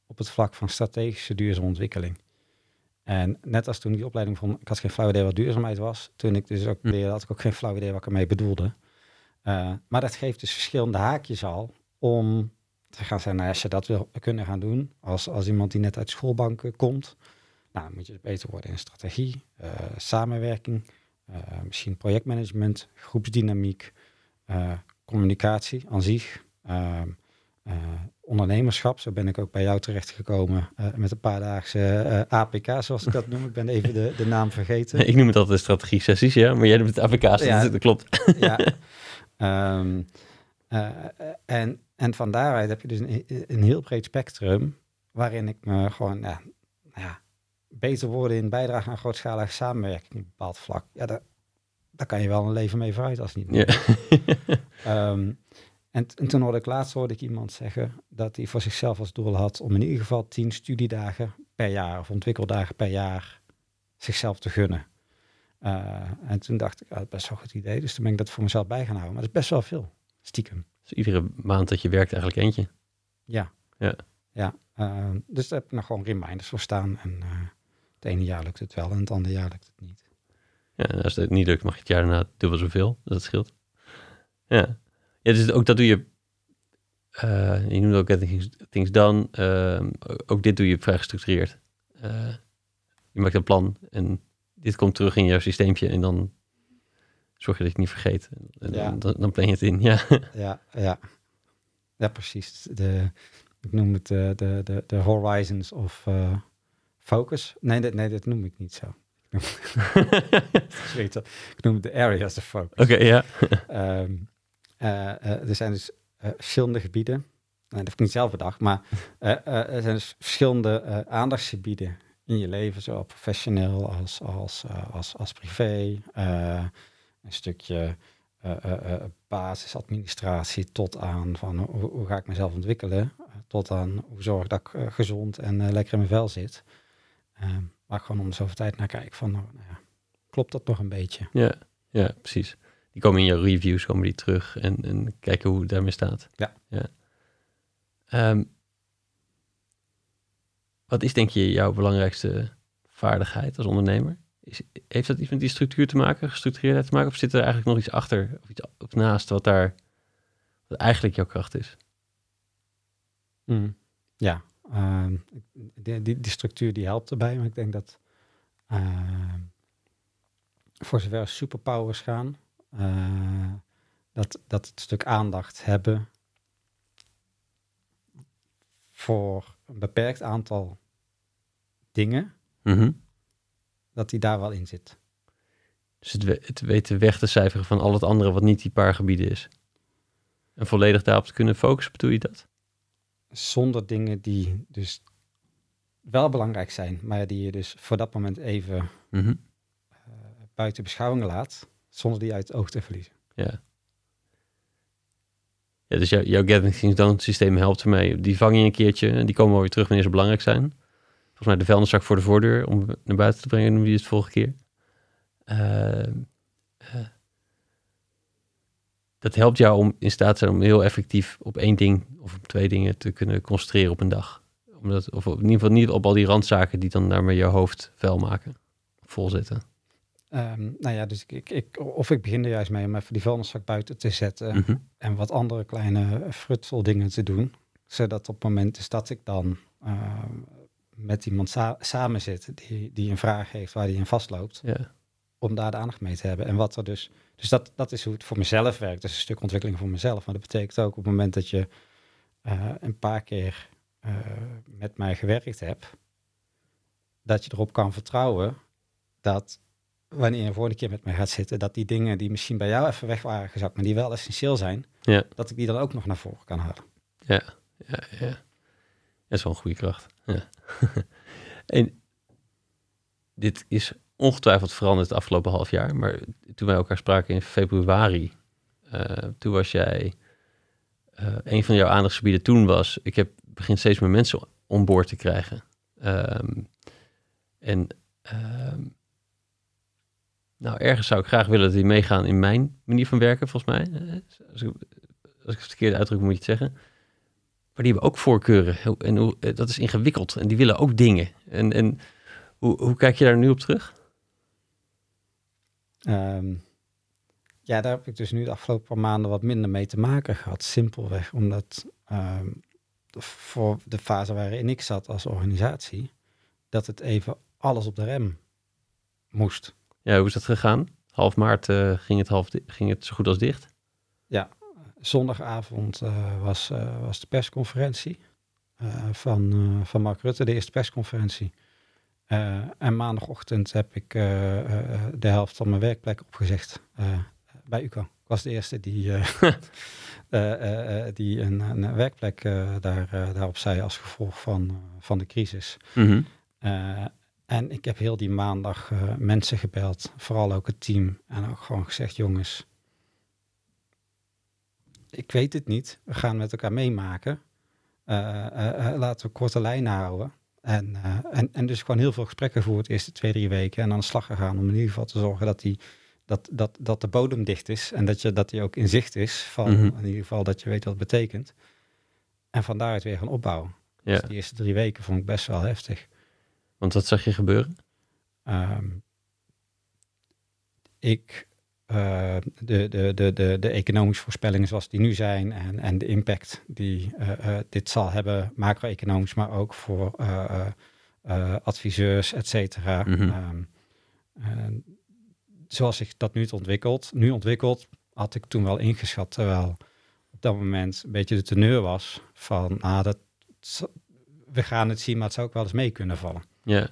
S1: op het vlak van strategische duurzame ontwikkeling. En net als toen die opleiding van, ik had geen flauw idee wat duurzaamheid was, toen ik dus ook leerde, had ik ook geen flauw idee wat ik ermee bedoelde. Uh, maar dat geeft dus verschillende haakjes al om te gaan zeggen, nou, als je dat wil kunnen gaan doen, als, als iemand die net uit schoolbanken komt, nou, dan moet je beter worden in strategie, uh, samenwerking, misschien projectmanagement, groepsdynamiek, communicatie aan zich, ondernemerschap. Zo ben ik ook bij jou terechtgekomen met een paar daagse APK, zoals ik dat noem. Ik ben even de, de naam vergeten.
S3: Ik noem het altijd strategie-sessies, ja, maar jij noemt het APK's, ja, dat, dat klopt.
S1: Ja. Um, uh, en, en van daaruit heb je dus een, een, heel breed spectrum waarin ik me gewoon ja, ja, beter worden in bijdrage aan grootschalige samenwerking op een bepaald vlak. Ja, daar, daar kan je wel een leven mee vooruit als niet meer. Yeah. um, en, en, toen hoorde ik laatst hoorde ik iemand zeggen dat hij voor zichzelf als doel had om in ieder geval tien studiedagen per jaar of ontwikkeldagen per jaar zichzelf te gunnen. Uh, en toen dacht ik, ah, dat is best wel een goed idee. Dus toen ben ik dat voor mezelf bij gaan houden. Maar dat is best wel veel, stiekem.
S3: Dus iedere maand dat je werkt eigenlijk eentje?
S1: Ja.
S3: Ja.
S1: ja uh, dus daar heb ik nog gewoon reminders voor staan. En uh, het ene jaar lukt het wel en het andere jaar lukt het niet.
S3: Ja, als het niet lukt, mag je het jaar daarna dubbel zoveel. Dat scheelt. Ja. Ja, dus ook dat doe je... je noemt ook Getting Things Done. Ehm, ook dit doe je vrij gestructureerd. je maakt een plan en dit komt terug in jouw systeempje en dan zorg je dat je het niet vergeet. En ja. dan, dan plan je het in, ja.
S1: Ja, ja. Ja, precies. De, ik noem het de, de, de, de horizons of uh, focus. Nee, dat, nee, dat noem ik niet zo. ik noem de areas of focus.
S3: Oké, okay, ja.
S1: um, uh, uh, er zijn dus verschillende gebieden. Nou, dat heb ik niet zelf bedacht, maar er zijn dus verschillende aandachtsgebieden in je leven, zowel professioneel als, als, als, als privé. Een stukje uh, basisadministratie tot aan van hoe, hoe, ga ik mezelf ontwikkelen, tot aan hoe zorg dat ik gezond en lekker in mijn vel zit. Waar ik gewoon om zoveel tijd naar kijk van, nou, nou ja, klopt dat nog een beetje?
S3: Ja, ja, precies. Die komen in je reviews, komen die terug en, en kijken hoe het daarmee staat.
S1: Ja.
S3: ja. Um, wat is denk je jouw belangrijkste vaardigheid als ondernemer? Is, heeft dat iets met die structuur te maken, gestructureerdheid te maken? Of zit er eigenlijk nog iets achter of iets naast wat daar wat eigenlijk jouw kracht is?
S1: Mm, ja, uh, die, die, die, structuur die helpt erbij. Maar ik denk dat uh, voor zover superpowers gaan, uh, dat, dat het stuk aandacht hebben voor een beperkt aantal dingen,
S3: mm
S1: dat die daar wel in zit.
S3: Dus het, het weten weg te cijferen van al het andere wat niet die paar gebieden is. En volledig daarop te kunnen focussen, bedoel je dat?
S1: Zonder dingen die dus wel belangrijk zijn, maar die je dus voor dat moment even
S3: mm -hmm.
S1: uh, buiten beschouwing laat, zonder die uit het oog te verliezen.
S3: Ja. Ja, dus jouw, jouw Getting Things Done systeem helpt ermee. Die vang je een keertje en die komen weer terug wanneer ze belangrijk zijn volgens mij de vuilniszak voor de voordeur om naar buiten te brengen, noem je het vorige keer. Uh, uh, dat helpt jou om in staat te zijn om heel effectief op één ding of op twee dingen te kunnen concentreren op een dag. Omdat, of in ieder geval niet op al die randzaken die dan daarmee je hoofd vuil maken, vol zitten.
S1: Ehm, nou ja, dus ik, ik, of ik begin er juist mee om even die vuilniszak buiten te zetten
S3: Mhm.
S1: en wat andere kleine frutseldingen te doen. Zodat op het moment is dat ik dan ehm, met iemand sa- samen zit die, die een vraag heeft waar die in vastloopt,
S3: Ja.
S1: om daar de aandacht mee te hebben. En wat er dus, dus dat, dat is hoe het voor mezelf werkt. Dat is een stuk ontwikkeling voor mezelf. Maar dat betekent ook op het moment dat je eh, een paar keer eh, met mij gewerkt hebt, dat je erop kan vertrouwen dat wanneer je een volgende keer met mij gaat zitten, dat die dingen die misschien bij jou even weg waren gezakt, maar die wel essentieel zijn,
S3: Ja.
S1: dat ik die dan ook nog naar voren kan halen.
S3: Ja, ja, ja. Dat is wel een goede kracht. Ja. en dit is ongetwijfeld veranderd het afgelopen half jaar. Maar toen wij elkaar spraken in februari, eh, toen was jij... eh, een van jouw aandachtsgebieden toen was... ik heb begin steeds meer mensen on boord te krijgen. Ehm, en ehm, nou, ergens zou ik graag willen dat die meegaan in mijn manier van werken, volgens mij. Eh, Als ik, als ik het verkeerd uitdruk, moet je het zeggen. Maar die hebben ook voorkeuren. En hoe, dat is ingewikkeld. En die willen ook dingen. En, en hoe, hoe kijk je daar nu op terug?
S1: Ehm, ja, daar heb ik dus nu de afgelopen paar maanden wat minder mee te maken gehad. Simpelweg omdat ehm, voor de fase waarin ik zat als organisatie, dat het even alles op de rem moest.
S3: Ja, hoe is dat gegaan? Half maart eh, ging, het half ging het zo goed als dicht.
S1: Zondagavond eh, was, eh, was de persconferentie van, van Mark Rutte, de eerste persconferentie. Eh, en maandagochtend heb ik eh, eh, de helft van mijn werkplek opgezegd bij UCO. Ik was de eerste die, die een, een werkplek daar, daarop zei als gevolg van, van de crisis.
S3: Mhm.
S1: En ik heb heel die maandag mensen gebeld, vooral ook het team. En ook gewoon gezegd, jongens, ik weet het niet. We gaan met elkaar meemaken. Eh, laten we korte lijnen houden. En, eh, en, en dus gewoon heel veel gesprekken voor het eerste twee, drie weken. En aan de slag gegaan om in ieder geval te zorgen dat, die, dat, dat, dat de bodem dicht is. En dat, je, dat die ook in zicht is. Van
S3: Mhm.
S1: in ieder geval dat je weet wat het betekent. En van daaruit weer gaan opbouwen.
S3: Ja,
S1: Dus die eerste drie weken vond ik best wel heftig.
S3: want wat zag je gebeuren?
S1: Ehm, ik, eh, de, de, de, de, de economische voorspellingen zoals die nu zijn en, en de impact die eh, eh, dit zal hebben, macro-economisch, maar ook voor eh, eh, eh, adviseurs, et cetera.
S3: Mhm.
S1: Ehm, eh, zoals zich dat nu ontwikkelt, nu ontwikkelt, had ik toen wel ingeschat, terwijl op dat moment een beetje de teneur was van, ah, dat, we gaan het zien, maar het zou ook wel eens mee kunnen vallen.
S3: Ja,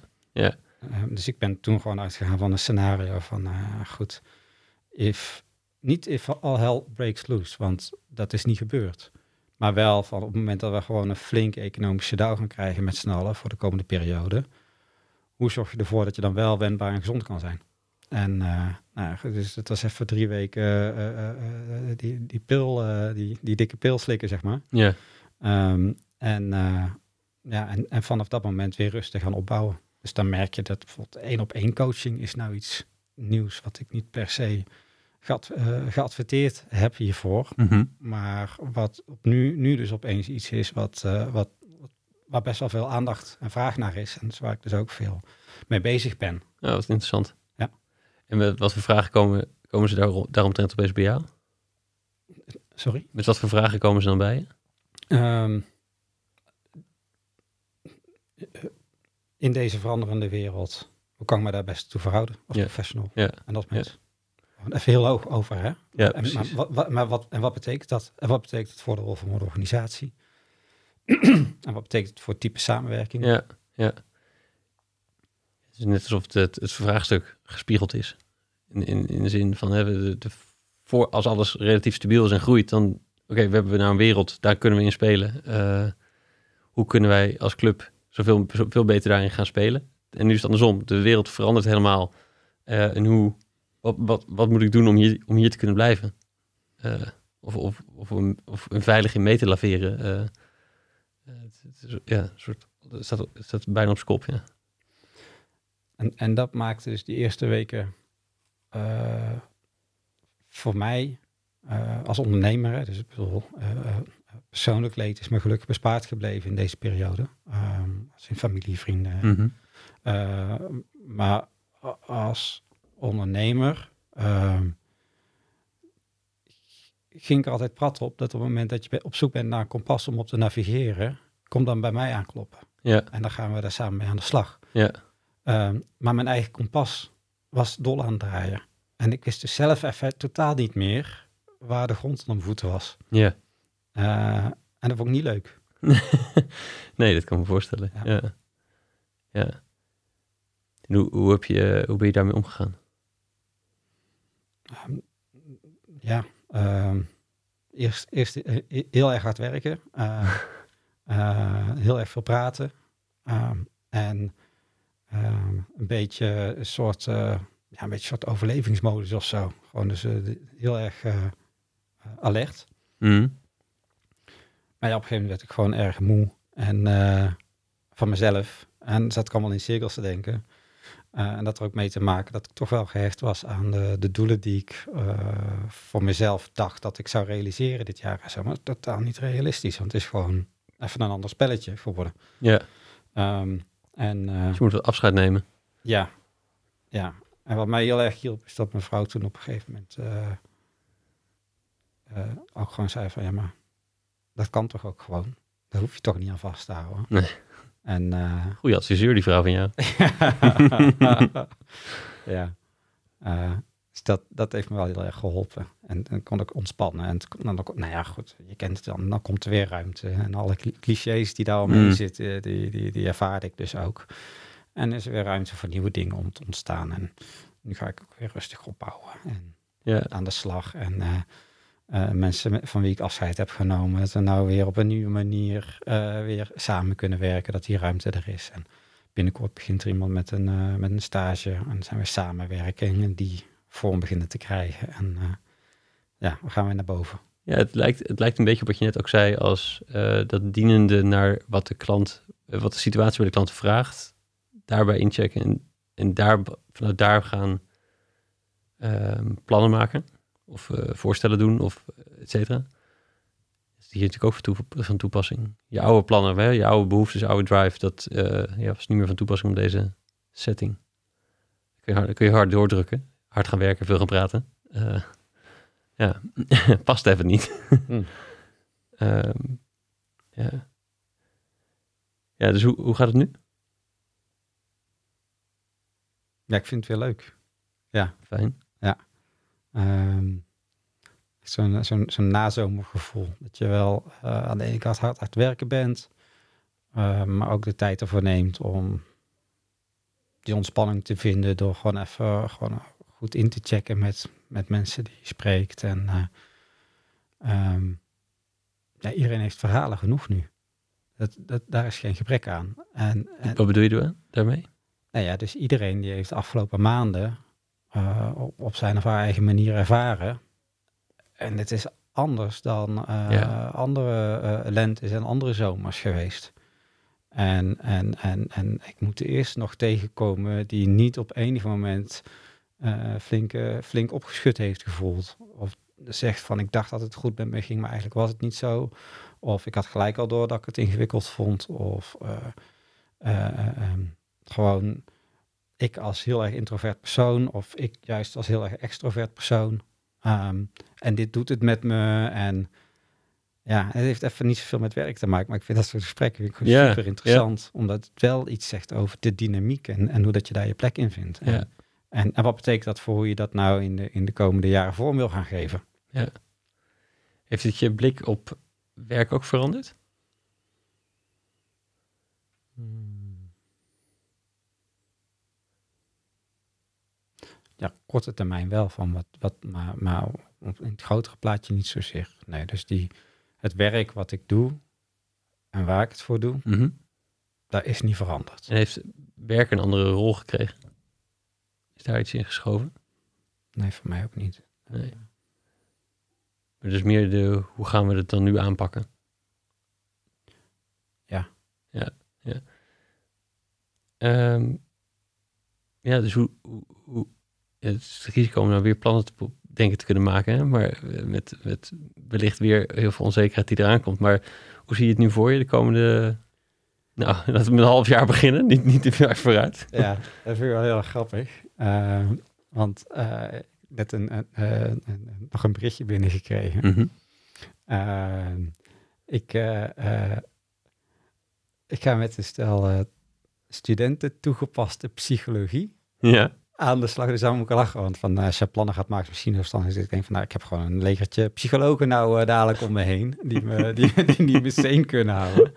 S1: Uh, dus ik ben toen gewoon uitgegaan van een scenario van, uh, goed, if, niet if all hell breaks loose, want dat is niet gebeurd. Maar wel van op het moment dat we gewoon een flinke economische dauw gaan krijgen met z'n allen voor de komende periode, hoe zorg je ervoor dat je dan wel wendbaar en gezond kan zijn? En uh, nou, dus het was even drie weken uh, die, die pil, die, die dikke pil slikken, zeg maar.
S3: Ja.
S1: Um, en, ja, en, en vanaf dat moment weer rustig gaan opbouwen. Dus dan merk je dat bijvoorbeeld één op één coaching is nou iets nieuws wat ik niet per se gead, uh, geadverteerd heb hiervoor.
S3: Mm -hmm.
S1: Maar wat op nu, nu dus opeens iets is wat, uh, wat, wat, waar best wel veel aandacht en vraag naar is. En dus waar ik dus ook veel mee bezig ben.
S3: Ja, wat interessant.
S1: Ja.
S3: En met wat voor vragen komen, komen ze daar, daaromtrent opeens bij jou?
S1: Sorry?
S3: Met wat voor vragen komen ze dan bij je?
S1: Um, in deze veranderende wereld, hoe kan ik me daar best toe verhouden als
S3: ja.
S1: professional
S3: ja.
S1: en als mens? Ja. Even heel hoog over, hè?
S3: Ja,
S1: en, maar, wat, wat, maar wat, en wat betekent dat? En wat betekent het voor de rol van een organisatie? en wat betekent het voor het type samenwerking?
S3: Ja, ja. Het is net alsof het, het vraagstuk gespiegeld is. In, in, in de zin van, hè, de, de, voor, als alles relatief stabiel is en groeit, dan, oké, okay, we hebben nou een wereld, daar kunnen we in spelen. Uh, hoe kunnen wij als club zoveel, zoveel beter daarin gaan spelen? En nu is het andersom. De wereld verandert helemaal. Uh, en hoe, wat, wat, wat moet ik doen om hier, om hier te kunnen blijven? Uh, of, of, of, een, of een veilig in mee te laveren. Uh, het, het is, ja, een soort, het staat, het staat bijna op zijn kop, ja.
S1: En, en dat maakte dus die eerste weken voor mij eh, als ondernemer, hè, dus ik bedoel, eh, eh, persoonlijk leed is me gelukkig bespaard gebleven in deze periode. Ehm, als in familie, vrienden.
S3: Mhm.
S1: Eh, maar als ondernemer ehm, ging ik er altijd prat op dat op het moment dat je op zoek bent naar een kompas om op te navigeren, kom dan bij mij aankloppen.
S3: Ja,
S1: En dan gaan we daar samen mee aan de slag.
S3: ja,
S1: Ehm, maar mijn eigen kompas was dol aan het draaien. En ik wist dus zelf even totaal niet meer waar de grond onder mijn voeten was.
S3: ja.
S1: Eh, en dat vond ik niet leuk.
S3: nee, dat kan me voorstellen.
S1: Ja.
S3: Ja. ja. En hoe, hoe, heb je, hoe ben je daarmee omgegaan?
S1: Ehm, ja, ehm, eerst, eerst eh, heel erg hard werken. eh, eh, heel erg veel praten. ehm, en een beetje een soort, ja, een beetje soort overlevingsmodus of zo. Gewoon dus heel erg alert.
S3: Mhm.
S1: Maar ja, op een gegeven moment werd ik gewoon erg moe en van mezelf. En zat ik allemaal in cirkels te denken. Eh, en dat er ook mee te maken dat ik toch wel gehecht was aan de, de doelen die ik eh, voor mezelf dacht dat ik zou realiseren dit jaar. Zo, maar totaal niet realistisch, want het is gewoon even een ander spelletje geworden.
S3: Ja,
S1: Ehm, en eh,
S3: dus je moet wat afscheid nemen.
S1: ja, ja. En wat mij heel erg hielp, is dat mijn vrouw toen op een gegeven moment ook gewoon zei van, ja, maar dat kan toch ook gewoon. Daar hoef je toch niet aan vast te houden.
S3: Nee.
S1: En eh,
S3: Goeie adviseur, die vrouw van jou.
S1: ja, Eh, dus dat, dat heeft me wel heel erg geholpen. En dan kon ik ontspannen. En dan, dan- nou ja, goed, je kent het dan. Dan komt er weer ruimte. En alle cli- clichés die daar omheen
S3: Mm.
S1: zitten, die, die, die ervaar ik dus ook. En er is weer ruimte voor nieuwe dingen om te ontstaan. En nu ga ik ook weer rustig opbouwen en
S3: Ja,
S1: aan de slag. En eh, eh, mensen van wie ik afscheid heb genomen, dat we nou weer op een nieuwe manier eh, weer samen kunnen werken, dat die ruimte er is. En binnenkort begint er iemand met een, eh, met een stage en zijn we samenwerkingen die vorm beginnen te krijgen. En ja, we gaan weer naar boven.
S3: ja het, lijkt, het lijkt een beetje op wat je net ook zei, als dat dienende naar wat de klant, wat de situatie bij de klant vraagt, daarbij inchecken en, en daar, vanuit daar gaan ehm, plannen maken of eh, voorstellen doen of eh, et cetera. Dat is hier natuurlijk ook van, toe- van toepassing. Je oude plannen, hè, je oude behoeftes, je oude drive, dat eh, ja, was niet meer van toepassing op deze setting. Kun je hard, kun je hard doordrukken, hard gaan werken, veel gaan praten. Ja, past even niet.
S1: Hmm.
S3: Ehm, ja. ja, dus hoe, hoe gaat het nu?
S1: Ja, ik vind het weer leuk.
S3: Fijn.
S1: Ehm, Zo'n zo'n zo'n nazomergevoel. Dat je wel eh, aan de ene kant hard aan het werken bent, eh, maar ook de tijd ervoor neemt om die ontspanning te vinden door gewoon even gewoon goed in te checken met, met mensen die je spreekt. En eh, ehm, ja, iedereen heeft verhalen genoeg nu. Dat, dat, daar is geen gebrek aan. En, en,
S3: Wat bedoel je daar- daarmee?
S1: nou ja, dus iedereen die heeft de afgelopen maanden eh, op, zijn of haar eigen manier ervaren. En het is anders dan eh,
S3: Ja.
S1: andere eh lentes en andere zomers geweest. En, en, en, en ik moet er eerst nog tegenkomen die niet op enig moment flink, flink opgeschud heeft gevoeld. Of zegt van ik dacht dat het goed met me ging, maar eigenlijk was het niet zo. Of ik had gelijk al door dat ik het ingewikkeld vond. Of eh, eh, eh, ehm, gewoon ik als heel erg introvert persoon of ik juist als heel erg extrovert persoon. Ehm, en dit doet het met me en ja, het heeft even niet zoveel met werk te maken, maar ik vind dat soort gesprekken vind ik gewoon
S3: Ja,
S1: super interessant, omdat het wel iets zegt over de dynamiek en, en hoe dat je daar je plek in vindt. En,
S3: Ja.
S1: en, en wat betekent dat voor hoe je dat nou in de, in de komende jaren vorm wil gaan geven?
S3: Heeft het je blik op werk ook veranderd?
S1: Ja, korte termijn wel van wat, wat maar, maar op- in het grotere plaatje niet zozeer. Nee, dus die, het werk wat ik doe en waar ik het voor doe,
S3: Mhm.
S1: dat is niet veranderd.
S3: En heeft werk een andere rol gekregen? Is daar iets in geschoven?
S1: Nee, voor mij ook niet.
S3: Nee. Maar dus meer de, hoe gaan we het dan nu aanpakken?
S1: Ja.
S3: Ja, ja. Ehm, ja, dus hoe, hoe, hoe het is het risico om nou weer plannen te, denken te kunnen maken. Hè? Maar eh, met, met wellicht weer heel veel onzekerheid die eraan komt. Maar hoe zie je het nu voor je de komende... Nou, laten we met een half jaar beginnen. Niet, niet te ver vooruit.
S1: Ja, dat vind ik wel heel erg grappig. Uh, want uh, net een, een, een, een, nog een berichtje binnengekregen. Uh, ik, ik ga met een stel studenten toegepaste psychologie
S3: Ja.
S1: Aan de slag. Dus daar moet ik lachen. Want van, als je plannen gaat maken, misschien verstandig is. Ik denk van, nou, ik heb gewoon een legertje psychologen nou dadelijk om me heen. Die me, die, die niet me steen kunnen houden.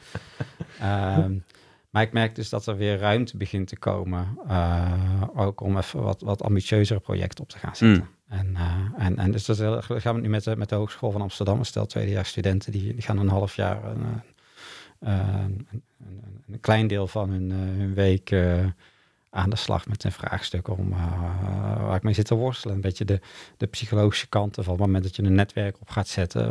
S1: Um, maar ik merk dus dat er weer ruimte begint te komen. Uh, ook om even wat, wat ambitieuzere projecten op te gaan zetten. Mm. En, uh, en, en dus dat heel, gaan we nu met de, met de Hogeschool van Amsterdam. Stel tweedejaars studenten, die, die gaan een half jaar een, een, een, een klein deel van hun, hun week aan de slag met een vraagstuk om waar ik mee zit te worstelen. Een beetje de, de psychologische kanten van het moment dat je een netwerk op gaat zetten.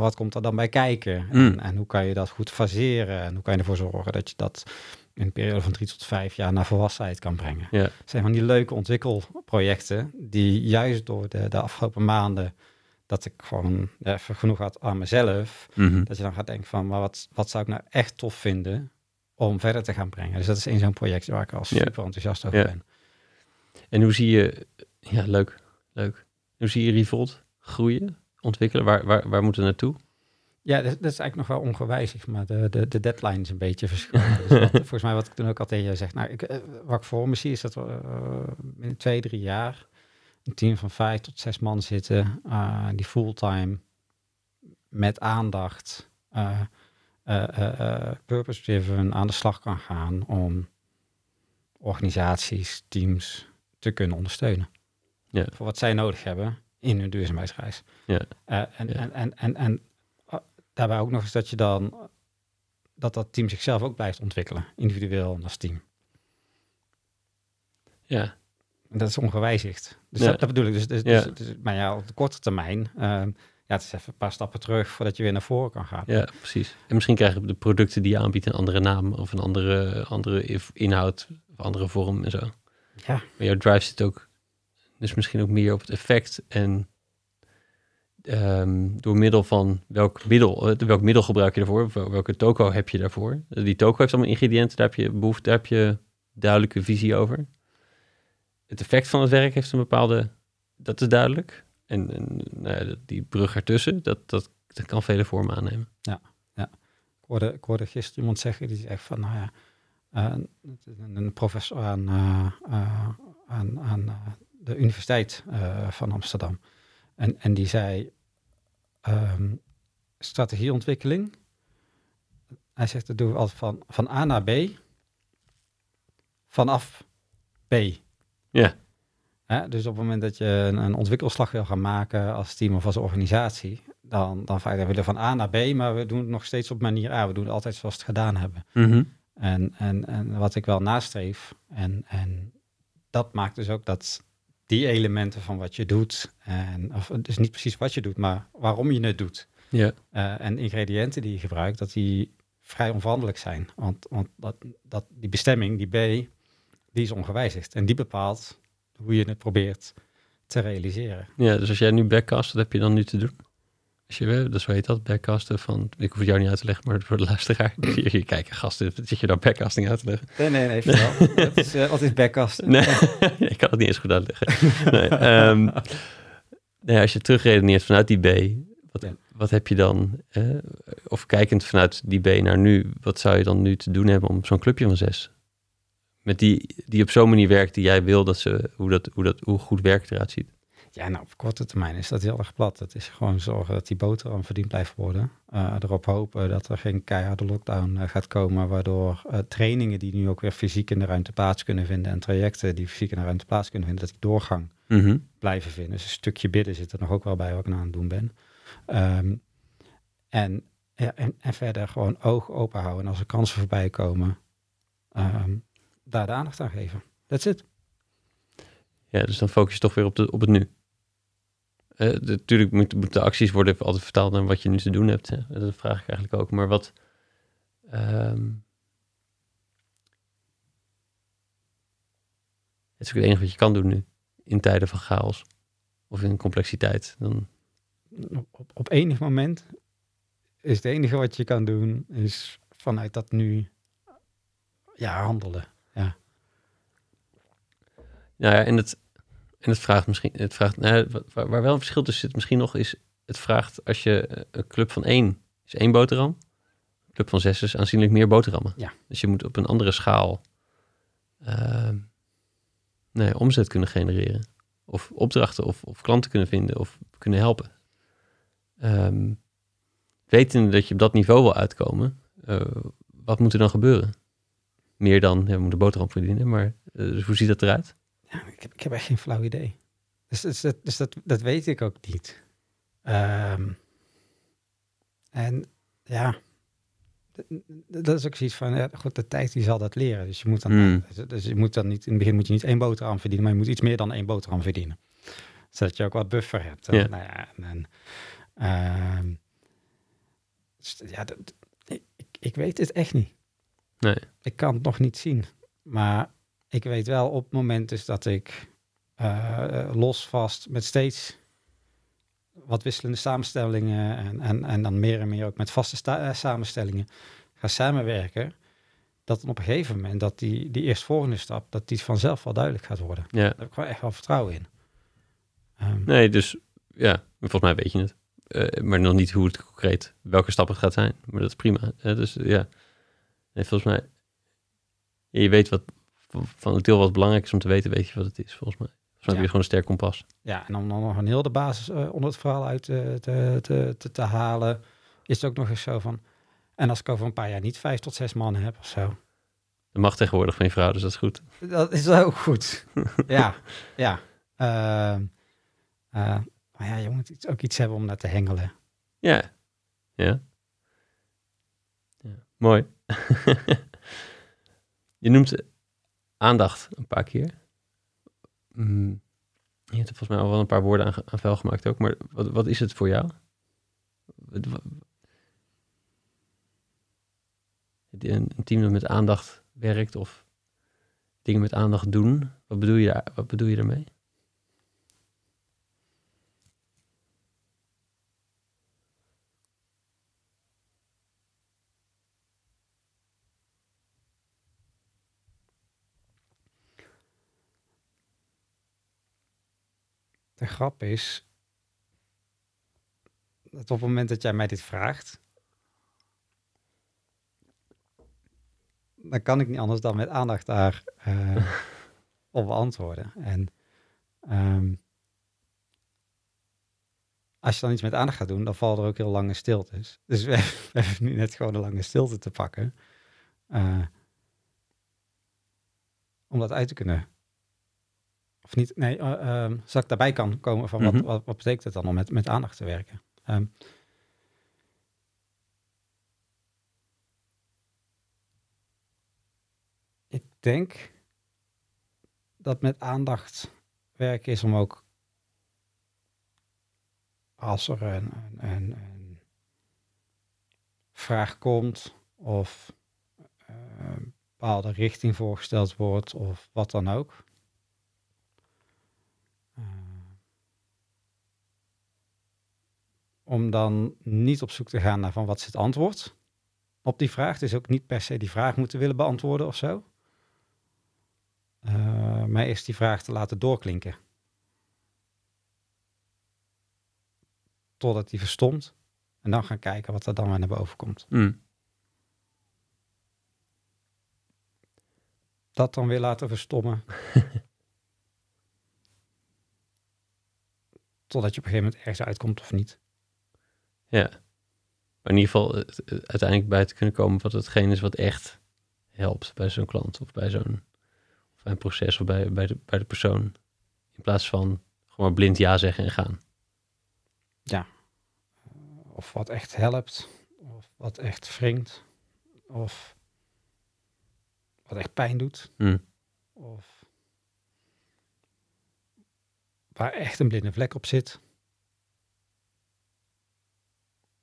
S1: wat komt er dan bij kijken?
S3: Mm.
S1: En, en, hoe kan je dat goed faseren? En hoe kan je ervoor zorgen dat je dat in een periode van drie tot vijf jaar naar volwassenheid kan brengen? Het zijn van die leuke ontwikkelprojecten die juist door de, de afgelopen maanden dat ik gewoon even genoeg had aan mezelf,
S3: mm -hmm.
S1: dat je dan gaat denken van, maar wat, wat zou ik nou echt tof vinden om verder te gaan brengen? Dus dat is een zo'n project waar ik al super enthousiast over ben.
S3: En hoe zie je, ja leuk, leuk. Hoe zie je Revolt groeien, ontwikkelen? Waar, waar, waar moeten we naartoe?
S1: Ja, dat, dat, is eigenlijk nog wel ongewijzigd, maar de, de, de deadline is een beetje verschillend. dus wat, volgens mij wat ik toen ook al tegen je zeg, nou, ik, wat ik voor me zie is dat we uh, binnen twee, drie jaar een team van vijf tot zes man zitten, uh, die fulltime met aandacht, uh, purpose-driven aan de slag kan gaan om organisaties, teams te kunnen ondersteunen.
S3: Ja.
S1: Voor wat zij nodig hebben in hun duurzaamheidsreis.
S3: Ja.
S1: en,
S3: Ja.
S1: en, en, en, en daarbij ook nog eens dat je dan dat dat team zichzelf ook blijft ontwikkelen, individueel en als team.
S3: Ja.
S1: En dat is ongewijzigd. Dus
S3: Ja.
S1: dat, dat bedoel ik. Dus, dus, dus, dus- maar ja, op de korte termijn, ehm, ja, het is even een paar stappen terug voordat je weer naar voren kan gaan.
S3: Ja, precies. En misschien krijgen de producten die je aanbiedt een andere naam of een andere, andere inhoud of andere vorm en zo.
S1: Ja.
S3: Maar jouw drive zit ook dus misschien ook meer op het effect en ehm, door middel van welk middel, eh, welk middel gebruik je daarvoor, Wel- welke toko heb je daarvoor. Die toko heeft allemaal ingrediënten, daar heb je behoefte, daar heb je duidelijke visie over. Het effect van het werk heeft een bepaalde, dat is duidelijk. En, en nou ja, die brug ertussen, dat, dat, dat kan vele vormen aannemen.
S1: Ik hoorde, ik hoorde gisteren iemand zeggen, die zegt van, nou ja, eh, een, een professor aan, eh, eh, aan, aan de Universiteit van Amsterdam. En, en die zei, ehm, strategieontwikkeling, hij zegt, dat doen we altijd van, van A naar B, vanaf B.
S3: Ja.
S1: Hè, dus op het moment dat je een, een ontwikkelslag wil gaan maken als team of als organisatie, dan, dan vaak, dan willen we van A naar B, maar we doen het nog steeds op manier A. We doen het altijd zoals we het gedaan hebben. En, en, en wat ik wel nastreef, en, en dat maakt dus ook dat die elementen van wat je doet, en, of dus niet precies wat je doet, maar waarom je het doet,
S3: Ja,
S1: eh, en ingrediënten die je gebruikt, dat die vrij onveranderlijk zijn. Want, want dat, dat, die bestemming, die B, die is ongewijzigd. En die bepaalt hoe je het probeert te realiseren.
S3: ja, dus als jij nu backcast, wat heb je dan nu te doen? Als je, eh, dus hoe heet dat, backcasten van, ik hoef het jou niet uit te leggen, maar voor de luisteraar. Hier, hier kijken, gasten, zit je daar backcasting uit te leggen?
S1: Nee, nee, nee, vertel. wat, is, eh, wat is backcast?
S3: Nee, ik kan het niet eens goed uitleggen. Nee, ehm, nee, als je terugredeneert vanuit die B, wat,
S1: Ja.
S3: wat heb je dan, eh, of kijkend vanuit die B naar nu, wat zou je dan nu te doen hebben om zo'n clubje van zes? Met die, die op zo'n manier werkt die jij wil dat ze, hoe, dat, hoe, dat, hoe goed werk eruit ziet.
S1: Ja, nou, op korte termijn is dat heel erg plat. Het is gewoon zorgen dat die boterham verdiend blijft worden. Eh, erop hopen dat er geen keiharde lockdown eh, gaat komen, waardoor eh, trainingen die nu ook weer fysiek in de ruimte plaats kunnen vinden en trajecten die fysiek in de ruimte plaats kunnen vinden, dat die doorgang
S3: Mhm.
S1: blijven vinden. Dus een stukje bidden zit er nog ook wel bij wat ik nou aan het doen ben. Ehm, en, ja, en, en verder gewoon oog open houden. En als er kansen voorbij komen, ehm, daar de aandacht aan geven. That's it.
S3: Ja, dus dan focus je toch weer op, de, op het nu. Eh, natuurlijk moeten moet de acties worden altijd vertaald naar wat je nu te doen hebt. Hè. Dat vraag ik eigenlijk ook. Maar wat... ehm, het is ook het enige wat je kan doen nu. In tijden van chaos. of in complexiteit, dan
S1: op, op, op enig moment is het enige wat je kan doen, is vanuit dat nu ja, handelen. Ja.
S3: Nou ja, en het, en het vraagt misschien, het vraagt, nou, waar, waar wel een verschil tussen zit misschien nog, is het vraagt als je eh, een club van één is één boterham, een club van zes is aanzienlijk meer boterhammen.
S1: Ja.
S3: Dus je moet op een andere schaal ehm, nee, omzet kunnen genereren. Of opdrachten of, of klanten kunnen vinden of kunnen helpen. Ehm wetende dat je op dat niveau wil uitkomen, eh, wat moet er dan gebeuren? Meer dan, we moeten boterham verdienen, maar eh, dus hoe ziet dat eruit?
S1: Ja, ik heb, ik heb echt geen flauw idee. Dus, dus, dat, dus dat, dat weet ik ook niet. Ehm, en ja, dat is ook zoiets van, ja, goed, de tijd die zal dat leren. Dus je moet dan,
S3: Hmm.
S1: dus, je moet dan niet, in het begin moet je niet één boterham verdienen, maar je moet iets meer dan één boterham verdienen. Zodat je ook wat buffer hebt.
S3: Ja.
S1: Nou ja, en, en, ehm, dus ja, dat- ik- ik weet het echt niet.
S3: Nee.
S1: Ik kan het nog niet zien. Maar ik weet wel op het moment dus dat ik eh, los vast met steeds wat wisselende samenstellingen en, en, en dan meer en meer ook met vaste sta- eh, samenstellingen ga samenwerken, dat op een gegeven moment dat die, die eerstvolgende stap, dat die vanzelf wel duidelijk gaat worden.
S3: Ja,
S1: Daar heb ik gewoon echt wel vertrouwen in. Ehm,
S3: nee, dus ja, volgens mij weet je het. Eh, maar nog niet hoe het concreet, welke stap het gaat zijn. Maar dat is prima. Dus ja, nee, volgens mij, je weet wat van het deel wat belangrijk is om te weten, weet je wat het is, volgens mij. Volgens mij heb je
S1: Ja.
S3: gewoon een sterk kompas.
S1: Ja, en om dan nog een heel de basis eh, onder het verhaal uit eh, te, te, te, te halen, is het ook nog eens zo van. En als ik over een paar jaar niet vijf tot zes mannen heb of zo,
S3: Dat mag tegenwoordig van je vrouw, dus dat is goed.
S1: dat is ook goed. ja, ja. Ehm, eh, maar ja, je moet ook iets hebben om naar te hengelen.
S3: Ja. Ja. ja. Mooi. je noemt aandacht een paar keer. Mm, Je hebt er volgens mij al wel een paar woorden aan, aan vuil gemaakt ook. Maar wat, wat is het voor jou? Wat- wat- Een, een team dat met aandacht werkt of dingen met aandacht doen. Wat bedoel je, daar, wat bedoel je daarmee?
S1: De grap is dat op het moment dat jij mij dit vraagt, dan kan ik niet anders dan met aandacht daar eh, op beantwoorden. En ehm, als je dan iets met aandacht gaat doen, dan valt er ook heel lange stiltes. Dus we, we hebben nu net gewoon een lange stilte te pakken. eh, om dat uit te kunnen. Of niet? Nee, ehm, zodat ik daarbij kan komen van wat,
S3: Mhm.
S1: wat, wat betekent het dan om met, met aandacht te werken? Ehm, ik denk dat met aandacht werken is om ook als er een, een, een, een vraag komt of eh, een bepaalde richting voorgesteld wordt of wat dan ook. Om dan niet op zoek te gaan naar van wat is het antwoord op die vraag. Dus ook niet per se die vraag moeten willen beantwoorden of zo. Eh, maar eerst die vraag te laten doorklinken. Totdat die verstomt. En dan gaan kijken wat er dan weer naar boven komt.
S3: Mm.
S1: Dat dan weer laten verstommen. Totdat je op een gegeven moment ergens uitkomt of niet.
S3: Ja. Maar in ieder geval uiteindelijk bij te kunnen komen wat hetgeen is wat echt helpt bij zo'n klant of bij zo'n of bij een proces of bij, bij, de, bij de persoon. In plaats van gewoon blind ja zeggen en gaan.
S1: Of wat echt helpt. Of wat echt wringt. Of wat echt pijn doet.
S3: Mm.
S1: Of waar echt een blinde vlek op zit.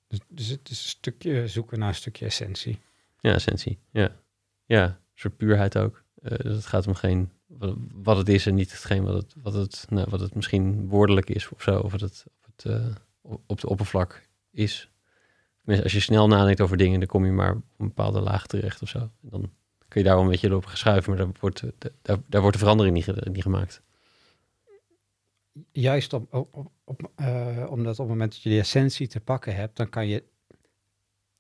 S1: Dus, dus het is een stukje zoeken naar een stukje essentie.
S3: Ja, essentie. Ja. Ja, een soort puurheid ook. Eh, dus het gaat om geen wat, het is en niet hetgeen wat het, wat het, nou, wat het misschien woordelijk is of zo. Of wat het op, het, eh, op- op de oppervlak is. Als je snel nadenkt over dingen, dan kom je maar op een bepaalde laag terecht of zo. En dan kun je daar wel een beetje op geschuiven, maar daar wordt, daar, daar wordt de verandering niet, niet gemaakt.
S1: Juist om, op, op, op, eh, omdat op het moment dat je die essentie te pakken hebt, dan kan je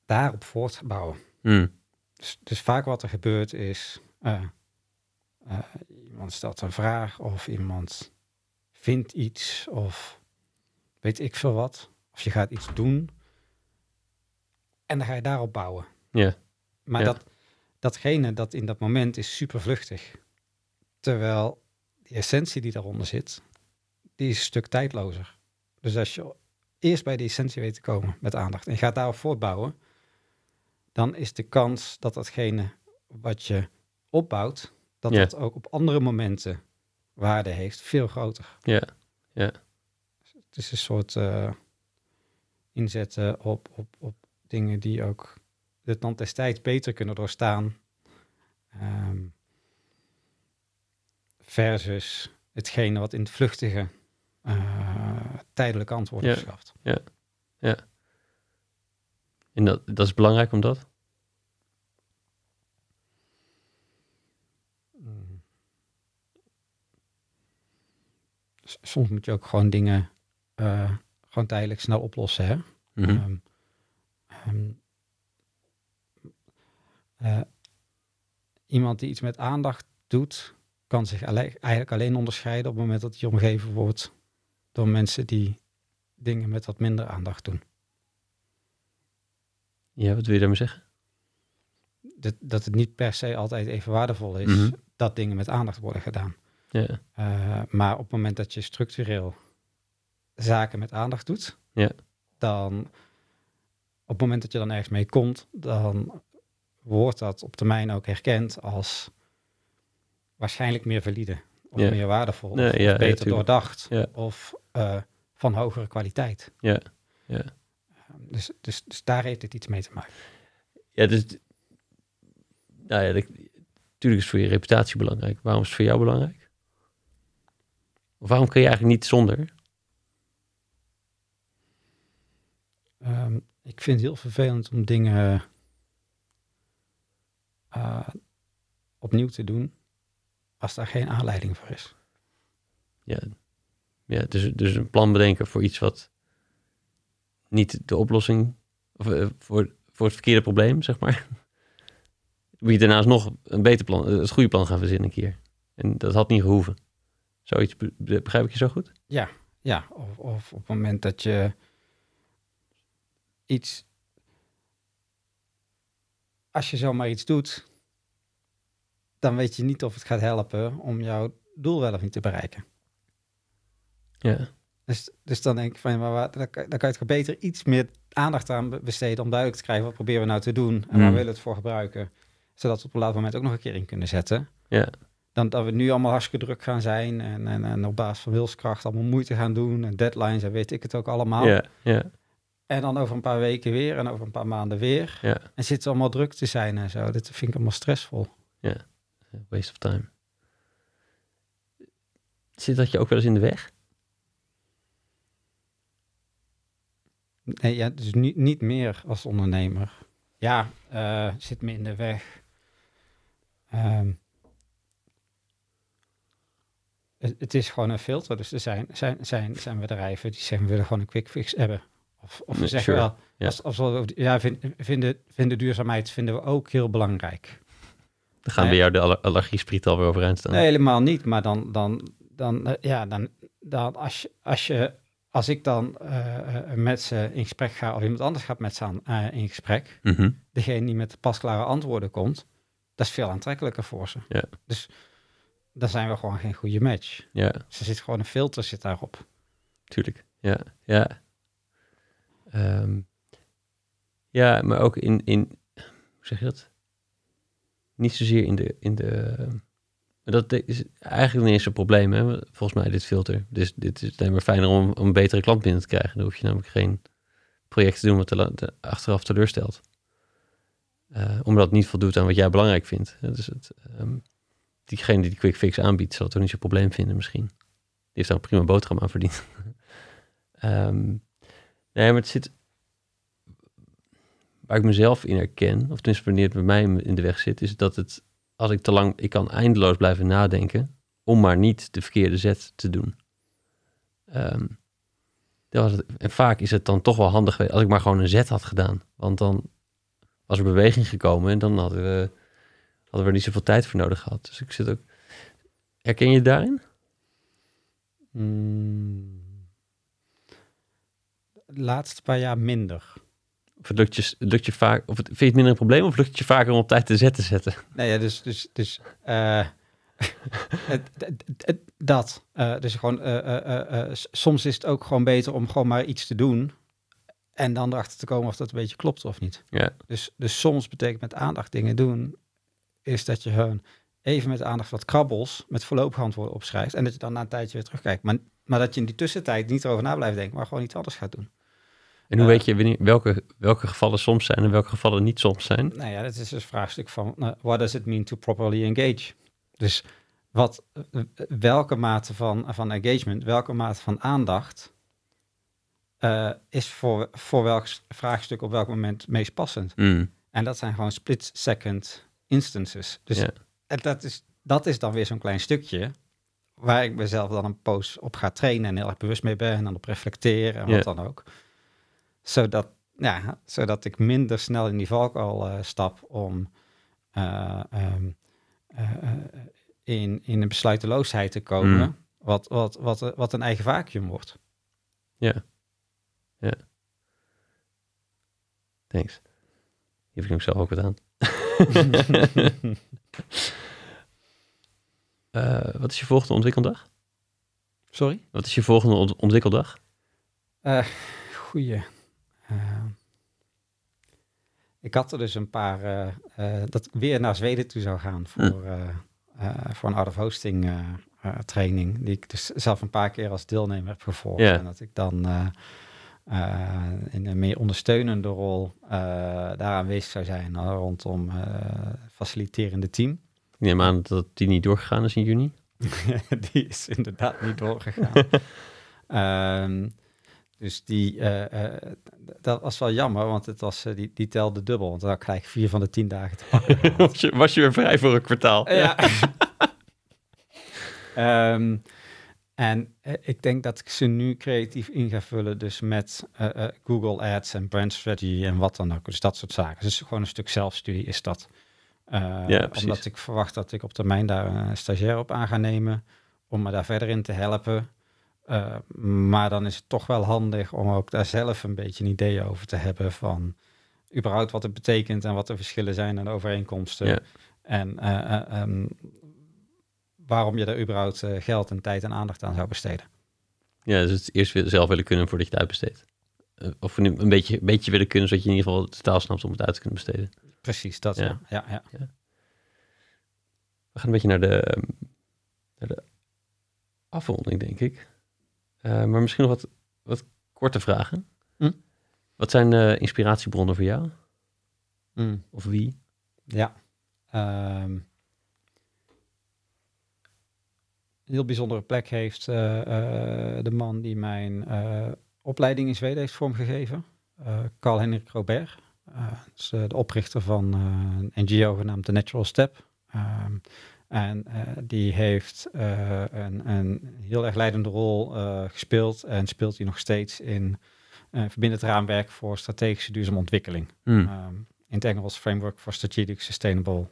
S1: daarop voortbouwen.
S3: Hmm.
S1: Dus, dus vaak wat er gebeurt is, eh, eh, iemand stelt een vraag of iemand vindt iets of weet ik veel wat. Of je gaat iets doen en dan ga je daarop bouwen.
S3: Ja.
S1: Maar dat, datgene dat in dat moment is super vluchtig. Terwijl die essentie die daaronder zit, die is een stuk tijdlozer. Dus als je eerst bij die essentie weet te komen met aandacht en je gaat daarop voortbouwen, dan is de kans dat datgene wat je opbouwt, dat
S3: Ja.
S1: dat ook op andere momenten waarde heeft, veel groter.
S3: Ja, ja.
S1: Het is een soort eh, inzetten op, op, op dingen die ook de tand des tijds beter kunnen doorstaan. Ehm, versus hetgene wat in het vluchtige tijdelijk antwoord
S3: Ja.
S1: verschaft.
S3: En dat, dat is belangrijk omdat?
S1: Mm. S- Soms moet je ook gewoon dingen eh, gewoon tijdelijk snel oplossen. Hè?
S3: Mhm.
S1: Ehm, ehm, eh, iemand die iets met aandacht doet, kan zich eigenlijk alleen onderscheiden op het moment dat hij omgeven wordt door mensen die dingen met wat minder aandacht doen.
S3: Ja, wat wil je daarmee zeggen?
S1: Dat, dat het niet per se altijd even waardevol is
S3: Mhm.
S1: dat dingen met aandacht worden gedaan.
S3: Ja,
S1: Eh, maar op het moment dat je structureel zaken met aandacht doet,
S3: Ja.
S1: dan op het moment dat je dan ergens mee komt, dan wordt dat op termijn ook herkend als waarschijnlijk meer valide of
S3: Ja.
S1: meer waardevol
S3: Nee,
S1: of,
S3: ja,
S1: beter doordacht of eh, van hogere kwaliteit.
S3: Ja, ja.
S1: Dus, dus, dus daar heeft het iets mee te maken.
S3: ja dus, nou ja, natuurlijk is het voor je reputatie belangrijk. Waarom is het voor jou belangrijk? Of waarom kun je eigenlijk niet zonder?
S1: Ehm, ik vind het heel vervelend om dingen eh, opnieuw te doen als daar geen aanleiding voor is.
S3: Ja, ja dus, dus een plan bedenken voor iets wat niet de oplossing, of eh, voor, voor het verkeerde probleem, zeg maar. Moet je daarnaast nog een beter plan, eh, het goede plan gaan verzinnen een keer. En dat had niet gehoeven. Zoiets, be- be- begrijp ik je zo goed?
S1: Ja, of, of op het moment dat je iets. Als je zomaar iets doet, dan weet je niet of het gaat helpen om jouw doel wel of niet te bereiken.
S3: Ja,
S1: Dus, dus dan denk ik van, ja, maar waar, dan, kan- dan kan je toch beter iets meer aandacht aan be- besteden om duidelijk te krijgen wat proberen we nou te doen en waar
S3: Mm.
S1: willen we het voor gebruiken, zodat we op een later moment ook nog een keer in kunnen zetten.
S3: ja,
S1: Dan dat we nu allemaal hartstikke druk gaan zijn en, en, en op basis van wilskracht allemaal moeite gaan doen en deadlines en weet ik het ook allemaal.
S3: ja, ja,
S1: En dan over een paar weken weer en over een paar maanden weer.
S3: ja.
S1: En zit ze allemaal druk te zijn en zo. Dat vind ik allemaal stressvol.
S3: Waste of time. Zit dat je ook wel eens in de weg?
S1: Nee, ja, dus niet, niet meer als ondernemer. Ja, eh, zit me in de weg. Ehm, het, het is gewoon een filter. Dus er zijn, zijn, zijn, zijn bedrijven die zeggen we willen gewoon een quick fix hebben. Of, of we zeggen
S3: sure.
S1: wel,
S3: Ja.
S1: als, als we, ja, vind, vinden, vinden duurzaamheid vinden we ook heel belangrijk.
S3: Dan gaan bij jou de aller- allergiespriet alweer overeind staan.
S1: Nee, helemaal niet. Maar dan, dan, dan, eh, ja, dan, dan als, je, als, je, als ik dan eh, eh, met ze in gesprek ga, of iemand anders gaat met ze aan, eh, in gesprek,
S3: Mhm.
S1: degene die met de pasklare antwoorden komt, dat is veel aantrekkelijker voor ze.
S3: Ja.
S1: Dus dan zijn we gewoon geen goede match.
S3: Ja,
S1: Ze zit gewoon een filter zit daarop.
S3: tuurlijk. Ja, ja. Ehm, ja, maar ook in, in, hoe zeg je dat? Niet zozeer in de, in de, dat is eigenlijk niet eens een probleem, hè? volgens mij, dit filter. Dus dit is alleen maar fijner om, een betere klant binnen te krijgen. Dan hoef je namelijk geen project te doen wat te- achteraf teleurstelt. Eh, omdat het niet voldoet aan wat jij belangrijk vindt. Dus het, ehm, diegene die die quick fix aanbiedt, zal het toch niet zo'n probleem vinden misschien. Die heeft daar een prima boterham aan verdiend. Ehm, nee, maar het zit... Waar ik mezelf in herken, of tenminste wanneer het bij mij in de weg zit, is dat het, als ik te lang, ik kan eindeloos blijven nadenken, om maar niet de verkeerde zet te doen. Ehm, dat was het, en vaak is het dan toch wel handig geweest als ik maar gewoon een zet had gedaan. Want dan was er beweging gekomen en dan hadden we, hadden we er niet zoveel tijd voor nodig gehad. Dus ik zit ook... Herken je het daarin?
S1: Mm. De laatste paar jaar minder.
S3: Of het lukt je, lukt je vaak... Of het, vind je het minder een probleem of lukt het je vaker om op tijd de zet te zetten?
S1: Nee, ja, dus, dus, dus eh, dat. Eh, dus gewoon, eh, soms is het ook gewoon beter om gewoon maar iets te doen. En dan erachter te komen of dat een beetje klopt of niet.
S3: Ja.
S1: Dus, dus soms betekent met aandacht dingen doen, is dat je gewoon even met aandacht wat krabbels, met voorlopige antwoorden opschrijft. En dat je dan na een tijdje weer terugkijkt. Maar, maar dat je in die tussentijd niet erover na blijft denken, maar gewoon iets anders gaat doen.
S3: En hoe
S1: Eh.
S3: weet je wanneer, welke, welke gevallen soms zijn en welke gevallen niet soms zijn?
S1: Nou ja, dat is dus een vraagstuk van, nou, what does it mean to properly engage? Dus wat, eh, welke mate van, van engagement, welke mate van aandacht eh, is voor, voor welk vraagstuk op welk moment meest passend?
S3: Mm,
S1: En dat zijn gewoon split-second instances. Dus
S3: Ja.
S1: dat, is, dat is dan weer zo'n klein stukje waar ik mezelf dan een poos op ga trainen en heel erg bewust mee ben en dan op reflecteer en
S3: Ja.
S1: wat dan ook. Zodat, ja, zodat ik minder snel in die valkuil eh, stap om eh, ehm, eh, in, in een besluiteloosheid te komen,
S3: Mm.
S1: wat, wat, wat, wat een eigen vacuüm wordt.
S3: thanks. Hier heb ik hem zelf ook wat aan. Wat is je volgende ontwikkeldag?
S1: Sorry?
S3: Wat is je volgende ont- ontwikkeldag?
S1: Eh, goeie. Eh, ik had er dus een paar, eh, eh, dat ik weer naar Zweden toe zou gaan voor, eh, eh, voor een out of hosting training, die ik dus zelf een paar keer als deelnemer heb gevolgd. En dat ik dan in een meer ondersteunende rol eh, daar aanwezig zou zijn eh, rondom faciliterende team.
S3: Ik neem aan dat die niet doorgegaan is in juni.
S1: die is inderdaad niet doorgegaan. Ehm, dus die, eh, eh, dat was wel jammer, want het was, eh, die, die telde dubbel. Want dan had ik vier van de tien dagen te pakken.
S3: was, je, was je weer vrij voor een kwartaal?
S1: ja. Ehm, en ik denk dat ik ze nu creatief in ga vullen, dus met Google Ads en brand strategy en wat dan ook. Dus dat soort zaken. Dus gewoon een stuk zelfstudie is dat.
S3: Ja,
S1: omdat ik verwacht dat ik op termijn daar een stagiair op aan ga nemen, om me daar verder in te helpen. Eh, maar dan is het toch wel handig om ook daar zelf een beetje een idee over te hebben van überhaupt wat het betekent en wat de verschillen zijn en de overeenkomsten.
S3: Ja.
S1: En eh, eh, ehm, waarom je daar überhaupt geld en tijd en aandacht aan zou besteden.
S3: Ja, dus het eerst zelf willen kunnen voordat je het uitbesteedt. Of een beetje, een beetje willen kunnen, zodat je in ieder geval de taal snapt om het uit te kunnen besteden.
S1: Precies, dat
S3: Ja.
S1: ja. ja, ja.
S3: We gaan een beetje naar de, naar de afronding, denk ik. Eh, maar misschien nog wat, wat korte vragen.
S1: Hm?
S3: Wat zijn eh, inspiratiebronnen voor jou?
S1: Mm.
S3: Of wie?
S1: Ja. Ehm, een heel bijzondere plek heeft eh, de man die mijn opleiding in Zweden heeft vormgegeven. Carl-Henrik Robert. Is de oprichter van een NGO genaamd The Natural Step. Ehm, en eh, die heeft eh, een, een heel erg leidende rol eh, gespeeld en speelt hij nog steeds in verbindend raamwerk voor strategische duurzame ontwikkeling. Ehm, in het Engels Framework for Strategic Sustainable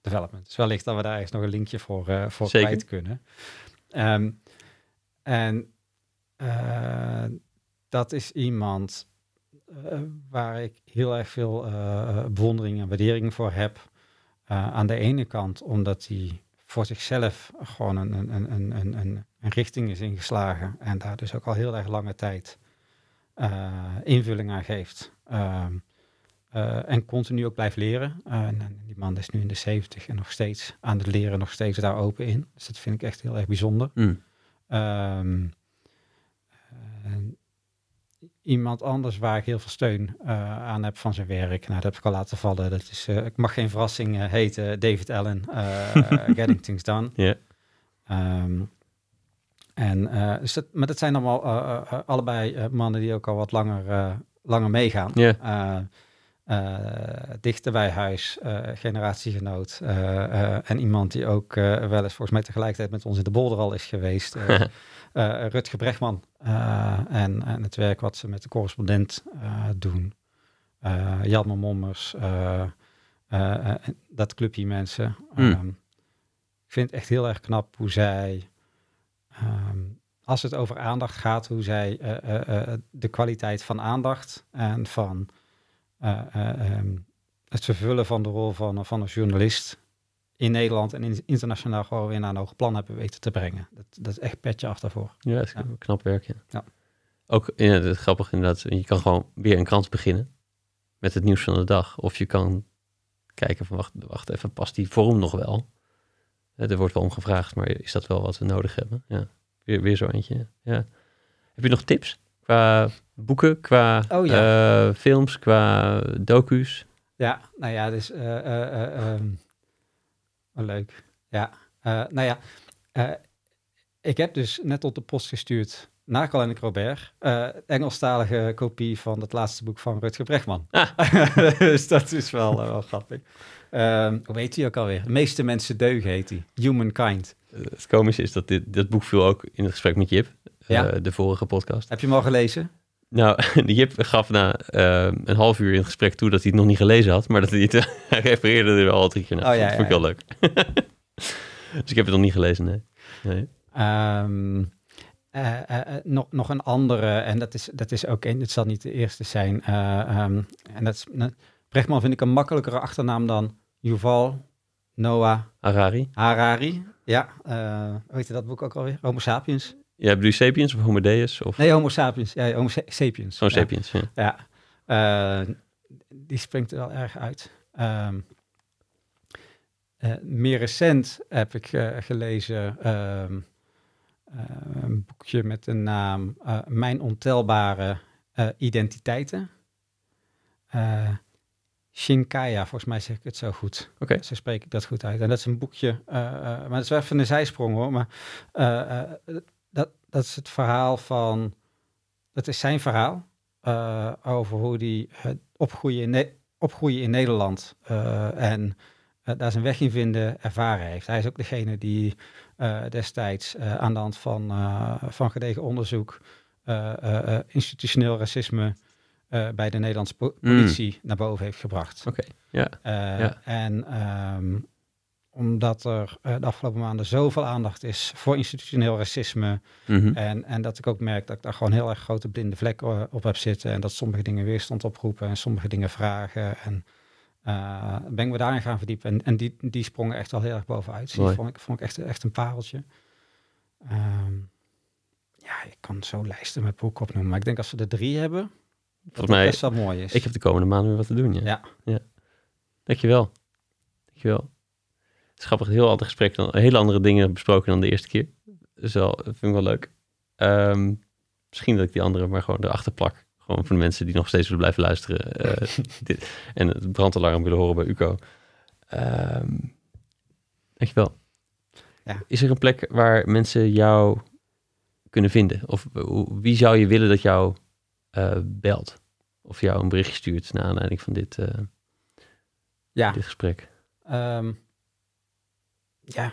S1: Development. Dus wellicht dat we daar eens nog een linkje voor, voor
S3: Zeker.
S1: kwijt kunnen. Ehm, en dat is iemand waar ik heel erg veel bewondering en waardering voor heb. Eh, aan de ene kant omdat hij voor zichzelf gewoon een, een, een, een, een, richting is ingeslagen en daar dus ook al heel erg lange tijd eh, invulling aan geeft. Ehm, eh, en continu ook blijft leren. En, die man is nu in de 70 en nog steeds aan het leren, nog steeds daar open in. Dus dat vind ik echt heel erg bijzonder. En iemand anders waar ik heel veel steun eh, aan heb van zijn werk. Nou, dat heb ik al laten vallen. Dat is, eh, ik mag geen verrassing eh, heten, David Allen, Getting Things Done.
S3: Ja.
S1: Ehm, en, dus dat, maar dat zijn allemaal allebei mannen die ook al wat langer, langer meegaan.
S3: Ja.
S1: Dichter bij huis, generatiegenoot. en iemand die ook wel eens volgens mij tegelijkertijd met ons in de bolder al is geweest. eh, Rutger Bregman. eh, en, en het werk wat ze met de correspondent eh, doen. Jan Mommers. dat clubje mensen.
S3: Hmm.
S1: Ehm, ik vind het echt heel erg knap hoe zij... ehm, als het over aandacht gaat, hoe zij de kwaliteit van aandacht en van eh, eh, ehm, het vervullen van de rol van, van een journalist in Nederland en in, internationaal gewoon weer naar een hoog plan hebben weten te brengen. Dat, dat is echt petje af daarvoor.
S3: Ja, dat is
S1: Ja.
S3: knap werk, ja.
S1: Ja.
S3: Ook, ja, dat is grappig inderdaad. Je kan gewoon weer een krant beginnen met het nieuws van de dag. Of je kan kijken van, wacht, wacht even, past die vorm nog wel? Er wordt wel om gevraagd, maar is dat wel wat we nodig hebben? Ja, weer, weer zo eentje, ja. Heb je nog tips? Qua boeken, qua
S1: Oh, ja.
S3: eh, films, qua docu's?
S1: Ja, nou ja, dus wel leuk. Ja, eh, nou ja, eh, ik heb dus net op de post gestuurd naar Colin Robert, eh Engelstalige kopie van het laatste boek van Rutger Bregman. dus dat is wel, wel grappig. Ehm, hoe heet hij ook alweer? De meeste mensen deugen heet hij. Humankind.
S3: Het komische is dat dit, dit boek viel ook in het gesprek met Jip,
S1: Ja.
S3: de vorige podcast.
S1: Heb je hem al gelezen?
S3: Nou, de Jip gaf na eh, een half uur in het gesprek toe dat hij het nog niet gelezen had, maar dat hij het hij refereerde er al drie keer naar.
S1: Oh, ja,
S3: dat vond ik wel leuk. dus ik heb het nog niet gelezen, nee. nee.
S1: Ehm, eh, eh, nog, nog een andere, en dat is, dat is ook een, het zal niet de eerste zijn. eh, ehm, en dat is, Brechtman vind ik een makkelijkere achternaam dan Yuval Noah
S3: Harari.
S1: Harari. Ja, hoe heet dat boek ook alweer? Homo sapiens?
S3: Ja, bedoel je Sapiens of Homo Deus? Of
S1: Nee, Homo sapiens. Ja, Homo sa- sapiens. ja.
S3: Sapiens, ja.
S1: Ja, eh, die springt er wel erg uit. Ehm, eh, meer recent heb ik eh, gelezen ehm, eh, een boekje met de naam Mijn ontelbare identiteiten. Shinkaya, volgens mij zeg ik het zo goed.
S3: Oké.
S1: Zo spreek ik dat goed uit. En dat is een boekje, maar dat is wel even een zijsprong hoor. Maar dat, is het verhaal van, dat is zijn verhaal eh, over hoe die eh, opgroeien, in Ne- opgroeien in Nederland eh, en eh, daar zijn weg in vinden ervaren heeft. Hij is ook degene die destijds aan de hand van, van gedegen onderzoek institutioneel racisme bij de Nederlandse
S3: Mm.
S1: politie naar boven heeft gebracht.
S3: Oké, ja. Ja.
S1: En ehm, omdat er eh, de afgelopen maanden zoveel aandacht is voor institutioneel racisme.
S3: Mhm.
S1: En, en dat ik ook merk dat ik daar gewoon heel erg grote blinde vlekken eh, op heb zitten. En dat sommige dingen weerstand oproepen en sommige dingen vragen. En eh, ben ik me daarin gaan verdiepen. En, en die, die sprongen echt wel heel erg bovenuit. Dus Die vond ik, vond ik echt, echt een pareltje. Ehm, ja, ik kan zo lijsten met boeken opnoemen. Maar ik denk als we er drie hebben, dat
S3: Volgens mij,
S1: best wel mooi is.
S3: ik heb de komende maanden weer wat te doen, ja.
S1: Ja.
S3: ja. Dankjewel. Dankjewel. Is grappig, een heel ander gesprek, dan, hele andere dingen besproken dan de eerste keer. Dus wel, dat vind ik wel leuk. Ehm, misschien dat ik die andere maar gewoon erachter plak. Gewoon voor de mensen die nog steeds willen blijven luisteren. eh, dit, en het brandalarm willen horen bij UCO. Ehm dankjewel.
S1: Ja.
S3: Is er een plek waar mensen jou kunnen vinden? Of wie zou je willen dat jou eh, belt? Of jou een berichtje stuurt naar aanleiding van dit, eh,
S1: ja.
S3: dit gesprek?
S1: Ehm, ja.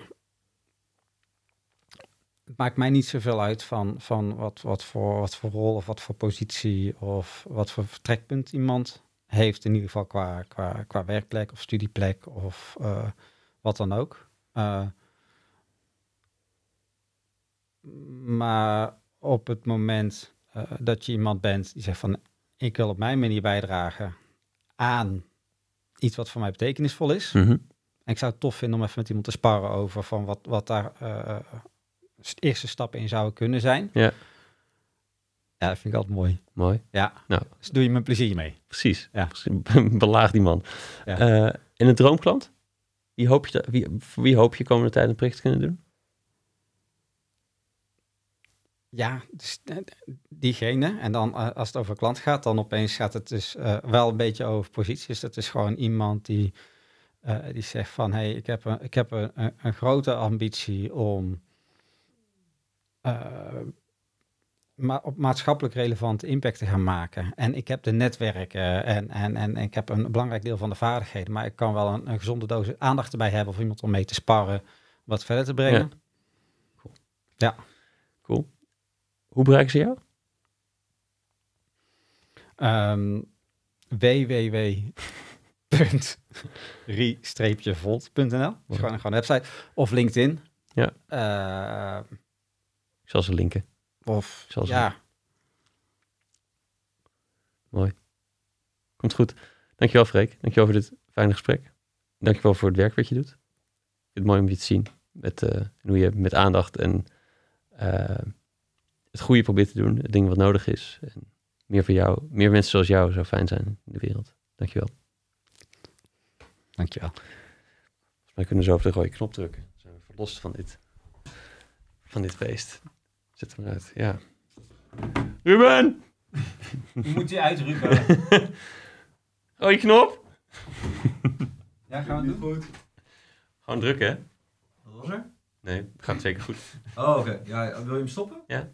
S1: Het maakt mij niet zoveel uit van, van wat, wat, voor, wat voor rol of wat voor positie of wat voor vertrekpunt iemand heeft. In ieder geval qua, qua, qua werkplek of studieplek of eh, wat dan ook. Eh, maar op het moment eh, dat je iemand bent die zegt van ik wil op mijn manier bijdragen aan iets wat voor mij betekenisvol is.
S3: Mhm.
S1: En ik zou het tof vinden om even met iemand te sparren over van wat, wat daar s- eerste stappen in zouden kunnen zijn.
S3: Ja.
S1: Ja, dat vind ik altijd mooi.
S3: Mooi,
S1: Ja.
S3: Nou.
S1: Dus doe je me plezier mee.
S3: precies.
S1: Ja.
S3: Belaag die man.
S1: Ja.
S3: En een droomklant? Wie hoop je, wie, voor wie hoop je komende tijd een project te kunnen doen?
S1: Ja, dus, diegene. En dan als het over klant gaat, dan opeens gaat het dus wel een beetje over posities. Dus dat is gewoon iemand die, eh, die zegt van... hey, ik heb, een, ik heb een, een, een grote ambitie om... ma op maatschappelijk relevante impact te gaan maken. En ik heb de netwerken en, en, en ik heb een belangrijk deel van de vaardigheden. Maar ik kan wel een, een gezonde dosis aandacht erbij hebben... of iemand om mee te sparren, wat verder te brengen.
S3: Cool. Hoe bereiken ze jou?
S1: Um, www.re-volt.nl is gewoon, gewoon een website. Of LinkedIn.
S3: Ja.
S1: Uh,
S3: Ik zal ze linken.
S1: of,
S3: Ik zal ze-
S1: ja,
S3: Komt goed. Dankjewel Freek. Dankjewel voor dit fijne gesprek. Dankjewel voor het werk wat je doet. Ik vind het mooi om je te zien. Met, eh, hoe je met aandacht en eh, het goede probeert te doen. Het ding wat nodig is. En meer voor jou, meer mensen zoals jou zou fijn zijn in de wereld. Dankjewel.
S1: Dankjewel.
S3: Volgens mij kunnen we zo op de rode knop drukken. Dan zijn we verlost van dit, van dit beest. Zet hem eruit. Ja. Ruben!
S2: Je moet die uitrukken.
S3: Rode knop!
S2: ja, gaan we het doen?
S4: goed.
S3: Gewoon drukken, hè?
S4: Wat was er?
S3: Nee, het gaat zeker goed.
S4: Oh, oké. Ja, wil je hem stoppen?
S3: Ja.